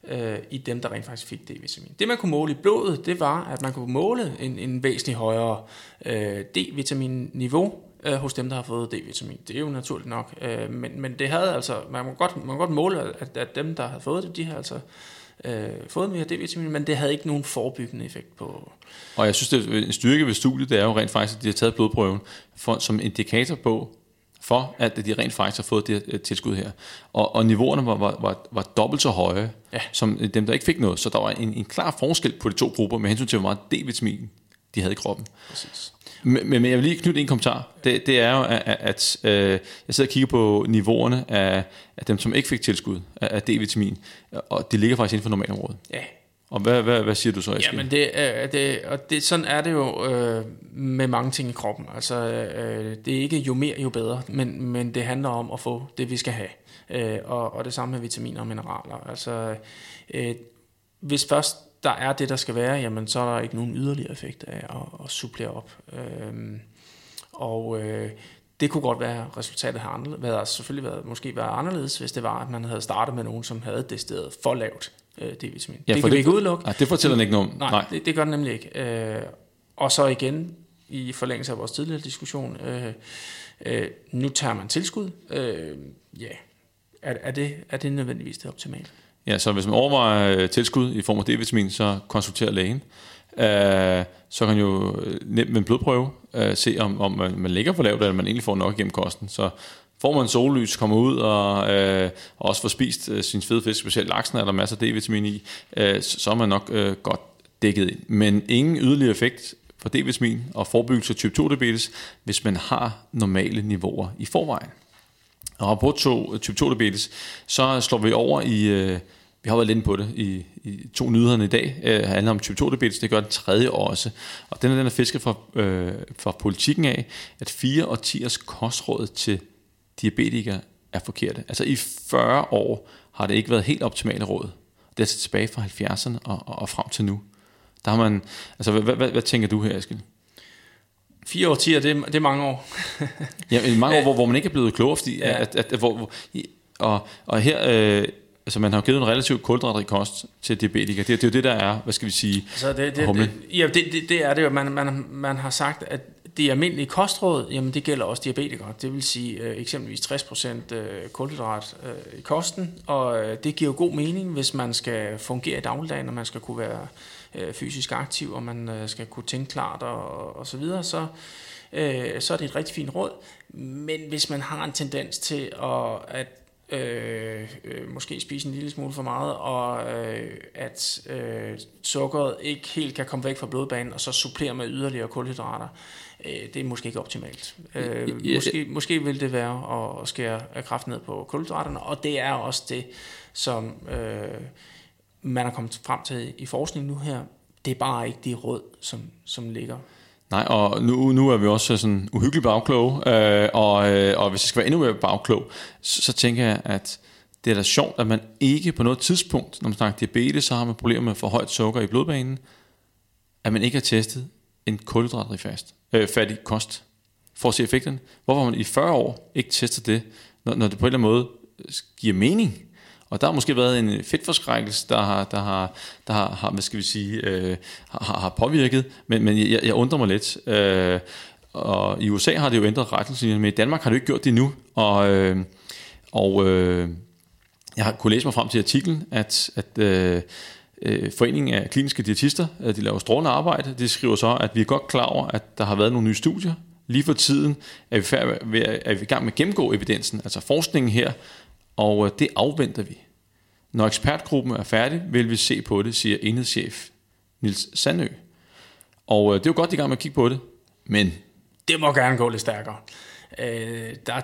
øh, i dem, der rent faktisk fik D-vitamin. Det man kunne måle i blodet, det var, at man kunne måle en, en væsentlig højere øh, D-vitamin-niveau øh, hos dem, der har fået D-vitamin. Det er jo naturligt nok. Øh, men, men det havde altså, man må godt, man må godt måle, at, at dem, der havde fået det, de har altså øh, fået mere D-vitamin, men det havde ikke nogen forebyggende effekt på... Og jeg synes, det er en styrke ved studiet, det er jo rent faktisk, at de har taget blodprøven for, som indikator på, for at de rent faktisk har fået det her tilskud her. Og, og niveauerne var, var, var, var dobbelt så høje, ja. som dem, der ikke fik noget. Så der var en, en klar forskel på de to grupper, med hensyn til, hvor meget D-vitamin de havde i kroppen. Præcis. Men, men jeg vil lige knytte en kommentar. Det, det er jo, at, at øh, jeg sidder og kigger på niveauerne af, af dem, som ikke fik tilskud af, af D-vitamin, og det ligger faktisk inden for normalområdet. Ja. Og hvad, hvad, hvad siger du så, Eskild? Jamen, det, øh, det, og det, sådan er det jo øh, med mange ting i kroppen. Altså, øh, det er ikke jo mere, jo bedre, men, men det handler om at få det, vi skal have. Øh, og, og det samme med vitaminer og mineraler. Altså, øh, hvis først der er det, der skal være, jamen så er der ikke nogen yderligere effekt af at, at supplere op. Øhm, og øh, det kunne godt være, at resultatet har anderledes, været, selvfølgelig været, måske været anderledes, hvis det var, at man havde startet med nogen, som havde det sted for lavt øh, D-vitamin. Ja, det kan det, vi ikke udelukke. Nej, det fortæller den ikke noget om. Nej, nej. Det, det gør den nemlig ikke. Øh, og så igen, i forlængelse af vores tidligere diskussion, øh, øh, nu tager man tilskud. Øh, ja, er, er, det, er det nødvendigvis det optimale? Ja, så hvis man overvejer øh, tilskud i form af D-vitamin, så konsulter lægen. Uh, så kan jo øh, nemt med en blodprøve se, om, om man, man ligger for lavt, eller man egentlig får nok igennem kosten. Så får man sollys, kommer ud og, og også får spist sin fede fisk, specielt laksen er der masser af D-vitamin i, så, er man nok godt dækket ind. Men ingen yderligere effekt for D-vitamin og forebyggelse af type 2 diabetes, hvis man har normale niveauer i forvejen. Og på to, øh, type 2 diabetes, så slår vi over i, øh, vi har været lidt på det i, i to nyhederne i dag, øh, handler om type 2 diabetes, det gør den tredje også. Og den er den er fisket fra, øh, fra politikken af, at fire og 10'ers kostråd til diabetikere er forkerte. Altså i 40 år har det ikke været helt optimale råd. Det er altså tilbage fra 70'erne og, og, og frem til nu. Der har man, altså hvad, hvad, hvad, hvad tænker du her, Eskild? Fire årtier, det er, det er mange år. ja, mange år, hvor, hvor man ikke er blevet klogere, fordi ja. at, at, at, hvor, hvor, og, og her, øh, altså man har givet en relativt kulhydratrig kost til diabetikere. Det, det er jo det, der er, hvad skal vi sige, altså det, det, det, ja, det, det, det er det jo. Man, man, man har sagt, at det almindelige kostråd, jamen det gælder også diabetikere. Det vil sige øh, eksempelvis 60% øh, kulhydrat øh, i kosten, og øh, det giver jo god mening, hvis man skal fungere i dagligdagen, og man skal kunne være øh, fysisk aktiv, og man øh, skal kunne tænke klart og, og så videre, så, øh, så er det et rigtig fint råd. Men hvis man har en tendens til at, at øh, øh, måske spise en lille smule for meget, og øh, at øh, sukkeret ikke helt kan komme væk fra blodbanen, og så supplere med yderligere kulhydrater, øh, det er måske ikke optimalt. Øh, måske, måske vil det være at skære kraft ned på kulhydraterne, og det er også det, som øh, man er kommet frem til i forskning nu her. Det er bare ikke de råd, som, som ligger Nej, og nu, nu er vi også sådan uhyggeligt bagklog, øh, og, øh, og hvis jeg skal være endnu mere bagklog, så, så tænker jeg, at det er da sjovt, at man ikke på noget tidspunkt, når man snakker diabetes, så har man problemer med for højt sukker i blodbanen, at man ikke har testet en kulhydratrig fast, øh, fattig kost for at se effekten. Hvorfor har man i 40 år ikke testet det, når, når det på en eller anden måde giver mening? Og der har måske været en øh, fedtforskrækkelse, der har, der har, der har, har hvad skal vi sige, øh, har, har påvirket, men, men jeg, jeg undrer mig lidt. Øh, og i USA har det jo ændret retningslinjerne, men i Danmark har det jo ikke gjort det nu. Og, øh, og øh, jeg har kunnet læse mig frem til artiklen, at, at øh, øh, Foreningen af Kliniske Diætister, øh, de laver strålende arbejde, de skriver så, at vi er godt klar over, at der har været nogle nye studier. Lige for tiden er vi, færd, er vi i gang med at gennemgå evidensen, altså forskningen her, og øh, det afventer vi. Når ekspertgruppen er færdig, vil vi se på det, siger enhedschef Nils Sandø. Og øh, det er jo godt, i gang med at kigge på det, men... Det må gerne gå lidt stærkere. Øh, der,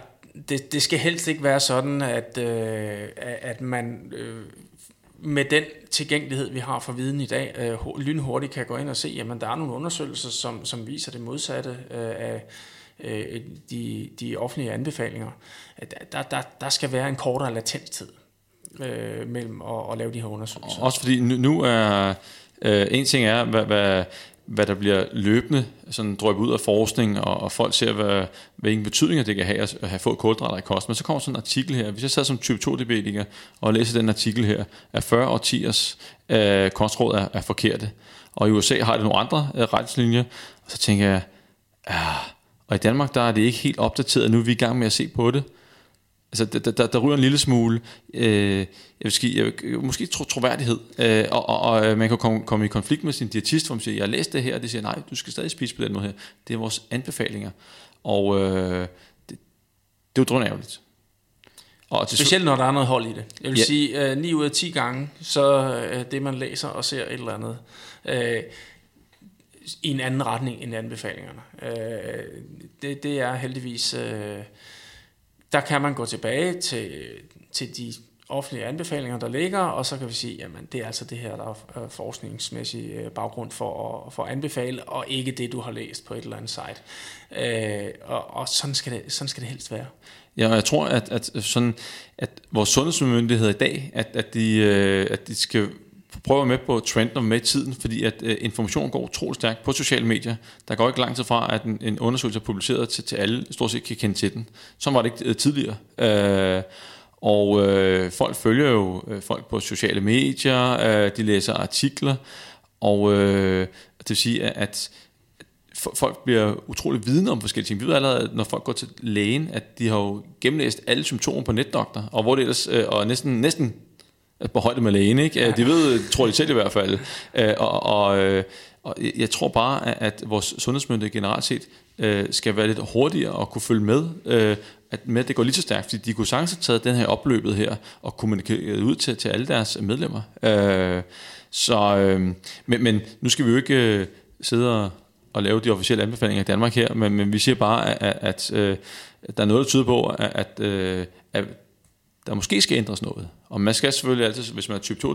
det, det skal helst ikke være sådan, at, øh, at man øh, med den tilgængelighed, vi har for viden i dag, øh, lynhurtigt kan gå ind og se, jamen der er nogle undersøgelser, som, som viser det modsatte øh, af øh, de, de offentlige anbefalinger. Der, der, der skal være en kortere latenstid øh, mellem at, at lave de her undersøgelser. Også fordi nu, nu er øh, en ting er, hvad, hvad, hvad der bliver løbende sådan drøbet ud af forskning, og, og folk ser, hvad, hvilken betydning det kan have at, have fået kulhydrater i kost. Men så kommer sådan en artikel her. Hvis jeg sad som type 2-diabetiker og læser den artikel her, at 40 årtiers øh, kostråd er, er forkerte. Og i USA har det nogle andre øh, retningslinjer. Og så tænker jeg, ja, og i Danmark der er det ikke helt opdateret. Nu er vi i gang med at se på det. Altså, der, der, der ryger en lille smule, øh, jeg vil sige, jeg vil, måske tro, troværdighed, øh, og, og, og øh, man kan komme, komme i konflikt med sin diætist, hvor man siger, jeg har læst det her, og det siger, nej, du skal stadig spise på den måde her. Det er vores anbefalinger. Og øh, det, det er jo drønærveligt. Og til Specielt når der er noget hold i det. Jeg vil ja. sige, øh, 9 ud af 10 gange, så øh, det man læser og ser et eller andet, øh, i en anden retning end anbefalingerne. Øh, det, det er heldigvis... Øh, der kan man gå tilbage til, til de offentlige anbefalinger, der ligger, og så kan vi sige, jamen det er altså det her, der er øh, forskningsmæssig øh, baggrund for at, for at anbefale, og ikke det, du har læst på et eller andet site. Øh, og og sådan, skal det, sådan skal det helst være. Ja, og jeg tror, at, at, sådan, at vores sundhedsmyndigheder i dag, at, at, de, øh, at de skal prøver med på trenden og med tiden, fordi at øh, information går utrolig stærkt på sociale medier. Der går ikke lang tid fra, at en, en undersøgelse er publiceret til, til alle stort set kan kende til den. Så var det ikke øh, tidligere. Øh, og øh, folk følger jo øh, folk på sociale medier, øh, de læser artikler, og øh, det vil sige, at folk bliver utrolig vidne om forskellige ting. Vi ved allerede, når folk går til lægen, at de har jo gennemlæst alle symptomer på netdoktor, og hvor det ellers, øh, og næsten, næsten på højde med lægen, ikke? Ja. De ved, tror de selv i hvert fald. Øh, og, og, øh, og jeg tror bare, at vores sundhedsmyndighed generelt set øh, skal være lidt hurtigere og kunne følge med, at med at det går lige så stærkt, fordi de kunne sagtens have taget den her opløbet her og kommunikeret ud til, til alle deres medlemmer. Så, men, men nu skal vi jo ikke sidde og, og lave de officielle anbefalinger i Danmark her, men, men vi siger bare, at, at, at der er noget, der tyder på, at, at, at der måske skal ændres noget. Og man skal selvfølgelig altid, hvis man er type 2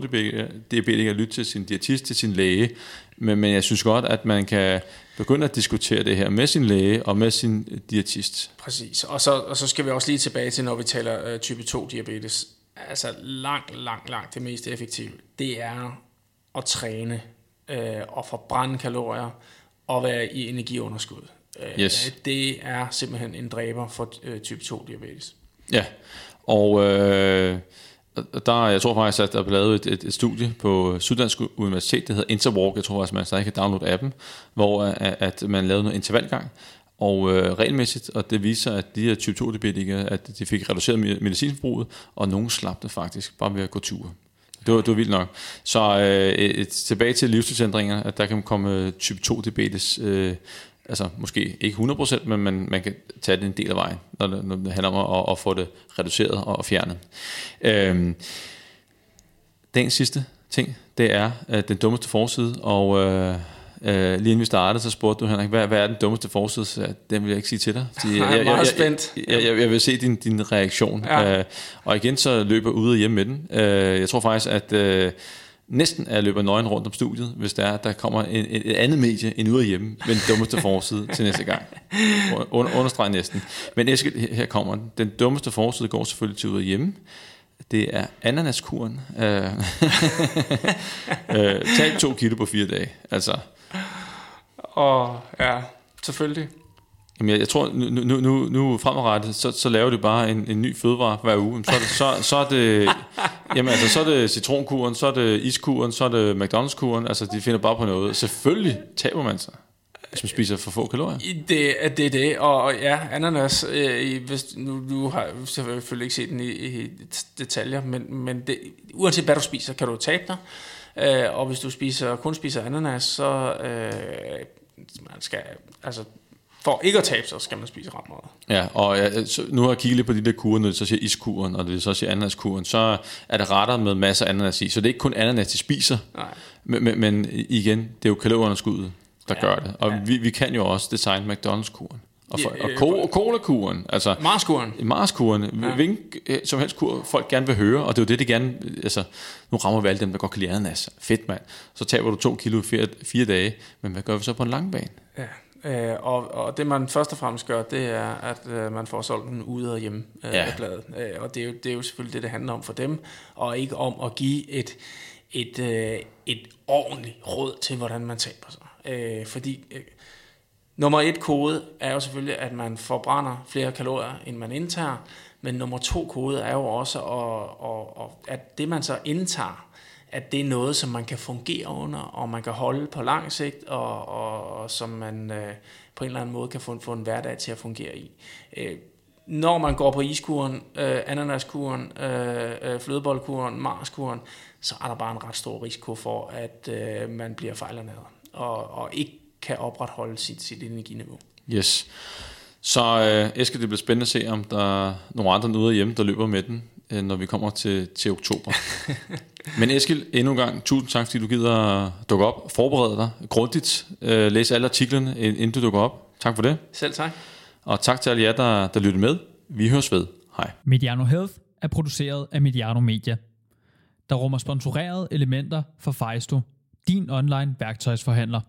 diabetiker, lytte til sin diætist, til sin læge. Men, men jeg synes godt, at man kan begynde at diskutere det her med sin læge og med sin diætist. Præcis. Og så, og så skal vi også lige tilbage til, når vi taler uh, type 2 diabetes. Altså langt, langt, langt det mest effektive, det er at træne uh, og forbrænde kalorier og være i energiunderskud. Uh, yes. Det er simpelthen en dræber for uh, type 2 diabetes. Ja, og øh, der, jeg tror faktisk, at der er lavet et, et, et studie på Syddansk Universitet, der hedder Interwalk, jeg tror faktisk, man stadig kan downloade appen, hvor øh, at, at man lavede noget intervalgang, og øh, regelmæssigt, og det viser, at de her type 2 diabetikere, at de fik reduceret medicinforbruget, og nogen slap det faktisk, bare ved at gå ture. Det var, det var vildt nok. Så øh, et, tilbage til livsstilsændringer, at der kan komme øh, type 2 diabetes øh, altså måske ikke 100%, men man, man kan tage det en del af vejen, når det, når det handler om at, at få det reduceret og fjernet. Øhm, den sidste ting, det er øh, den dummeste forside, og øh, øh, lige inden vi startede, så spurgte du Henrik, hvad, hvad er den dummeste forside? Så den vil jeg ikke sige til dig. Fordi jeg, jeg, jeg, jeg, spændt. Jeg, jeg, jeg, vil se din, din reaktion. Ja. Øh, og igen, så løber ud og hjem med den. Øh, jeg tror faktisk, at... Øh, næsten jeg løber nøgen rundt om studiet, hvis der er, der kommer en, et, et andet medie end ude af hjemme med den dummeste forside til næste gang. Under, understreg næsten. Men Eskild, her kommer den. Den dummeste forside går selvfølgelig til ude af hjemme. Det er ananaskuren. Øh, øh, tag to kilo på fire dage. Altså. Og ja, selvfølgelig. Jamen, jeg, jeg tror, nu, nu, nu, nu fremadrettet, så, så laver du bare en, en ny fødevare hver uge. Så er det, så, så er det, jamen, altså, så er det citronkuren, så er det iskuren, så er det McDonald's-kuren. Altså, de finder bare på noget. Selvfølgelig taber man sig hvis man spiser for få kalorier. Det er det, det. Og, og ja, ananas, øh, hvis, nu, nu har jeg selvfølgelig ikke set den i, i detaljer, men, men det, uanset hvad du spiser, kan du tabe dig. Øh, og hvis du spiser, kun spiser ananas, så øh, man skal, altså for ikke at tabe sig, skal man spise ret meget. Ja, og ja, så nu har jeg kigget lidt på de der kurer, når det så siger iskuren, og det så siger ananaskuren, så er det retter med masser af ananas i. Så det er ikke kun ananas, de spiser, Nej. Men, men, men igen, det er jo kalorieunderskuddet, der ja, gør det. Og ja. vi, vi kan jo også designe McDonald's-kuren. Og, for, ja, og, og cola-kuren. Altså, Mars-kuren. Mars-kuren. Ja. Hvilken øh, som helst kur, folk gerne vil høre, og det er jo det, de gerne... Altså, nu rammer vi alle dem, der godt kan lide ananas. Fedt, mand. Så taber du to kilo i fire, fire dage, men hvad gør vi så på en lang bane? Ja. Øh, og, og det man først og fremmest gør, det er, at øh, man får solgt den ude og hjemme øh, ja. af bladet. Øh, og det er, jo, det er jo selvfølgelig det, det handler om for dem, og ikke om at give et, et, øh, et ordentligt råd til, hvordan man taber sig. Øh, fordi øh, nummer et kode er jo selvfølgelig, at man forbrænder flere kalorier, end man indtager, men nummer to kode er jo også, at, at, at det man så indtager, at det er noget, som man kan fungere under, og man kan holde på lang sigt, og, og, og som man øh, på en eller anden måde kan få, få en hverdag til at fungere i. Øh, når man går på iskuren, øh, ananaskuren, øh, øh flødeboldkuren, marskuren, så er der bare en ret stor risiko for, at øh, man bliver fejlernæret, og, og ikke kan opretholde sit, sit energiniveau. Yes. Så øh, Eske, det bliver spændende at se, om der er nogle andre ude hjemme, der løber med den, når vi kommer til, til oktober. Men Eskil, endnu en gang, tusind tak, fordi du gider dukke op, forberede dig grundigt, øh, læse alle artiklerne, inden du dukker op. Tak for det. Selv tak. Og tak til alle jer, der, der lytter med. Vi høres ved. Hej. Mediano Health er produceret af Mediano Media, der rummer sponsorerede elementer for Fejsto, din online værktøjsforhandler.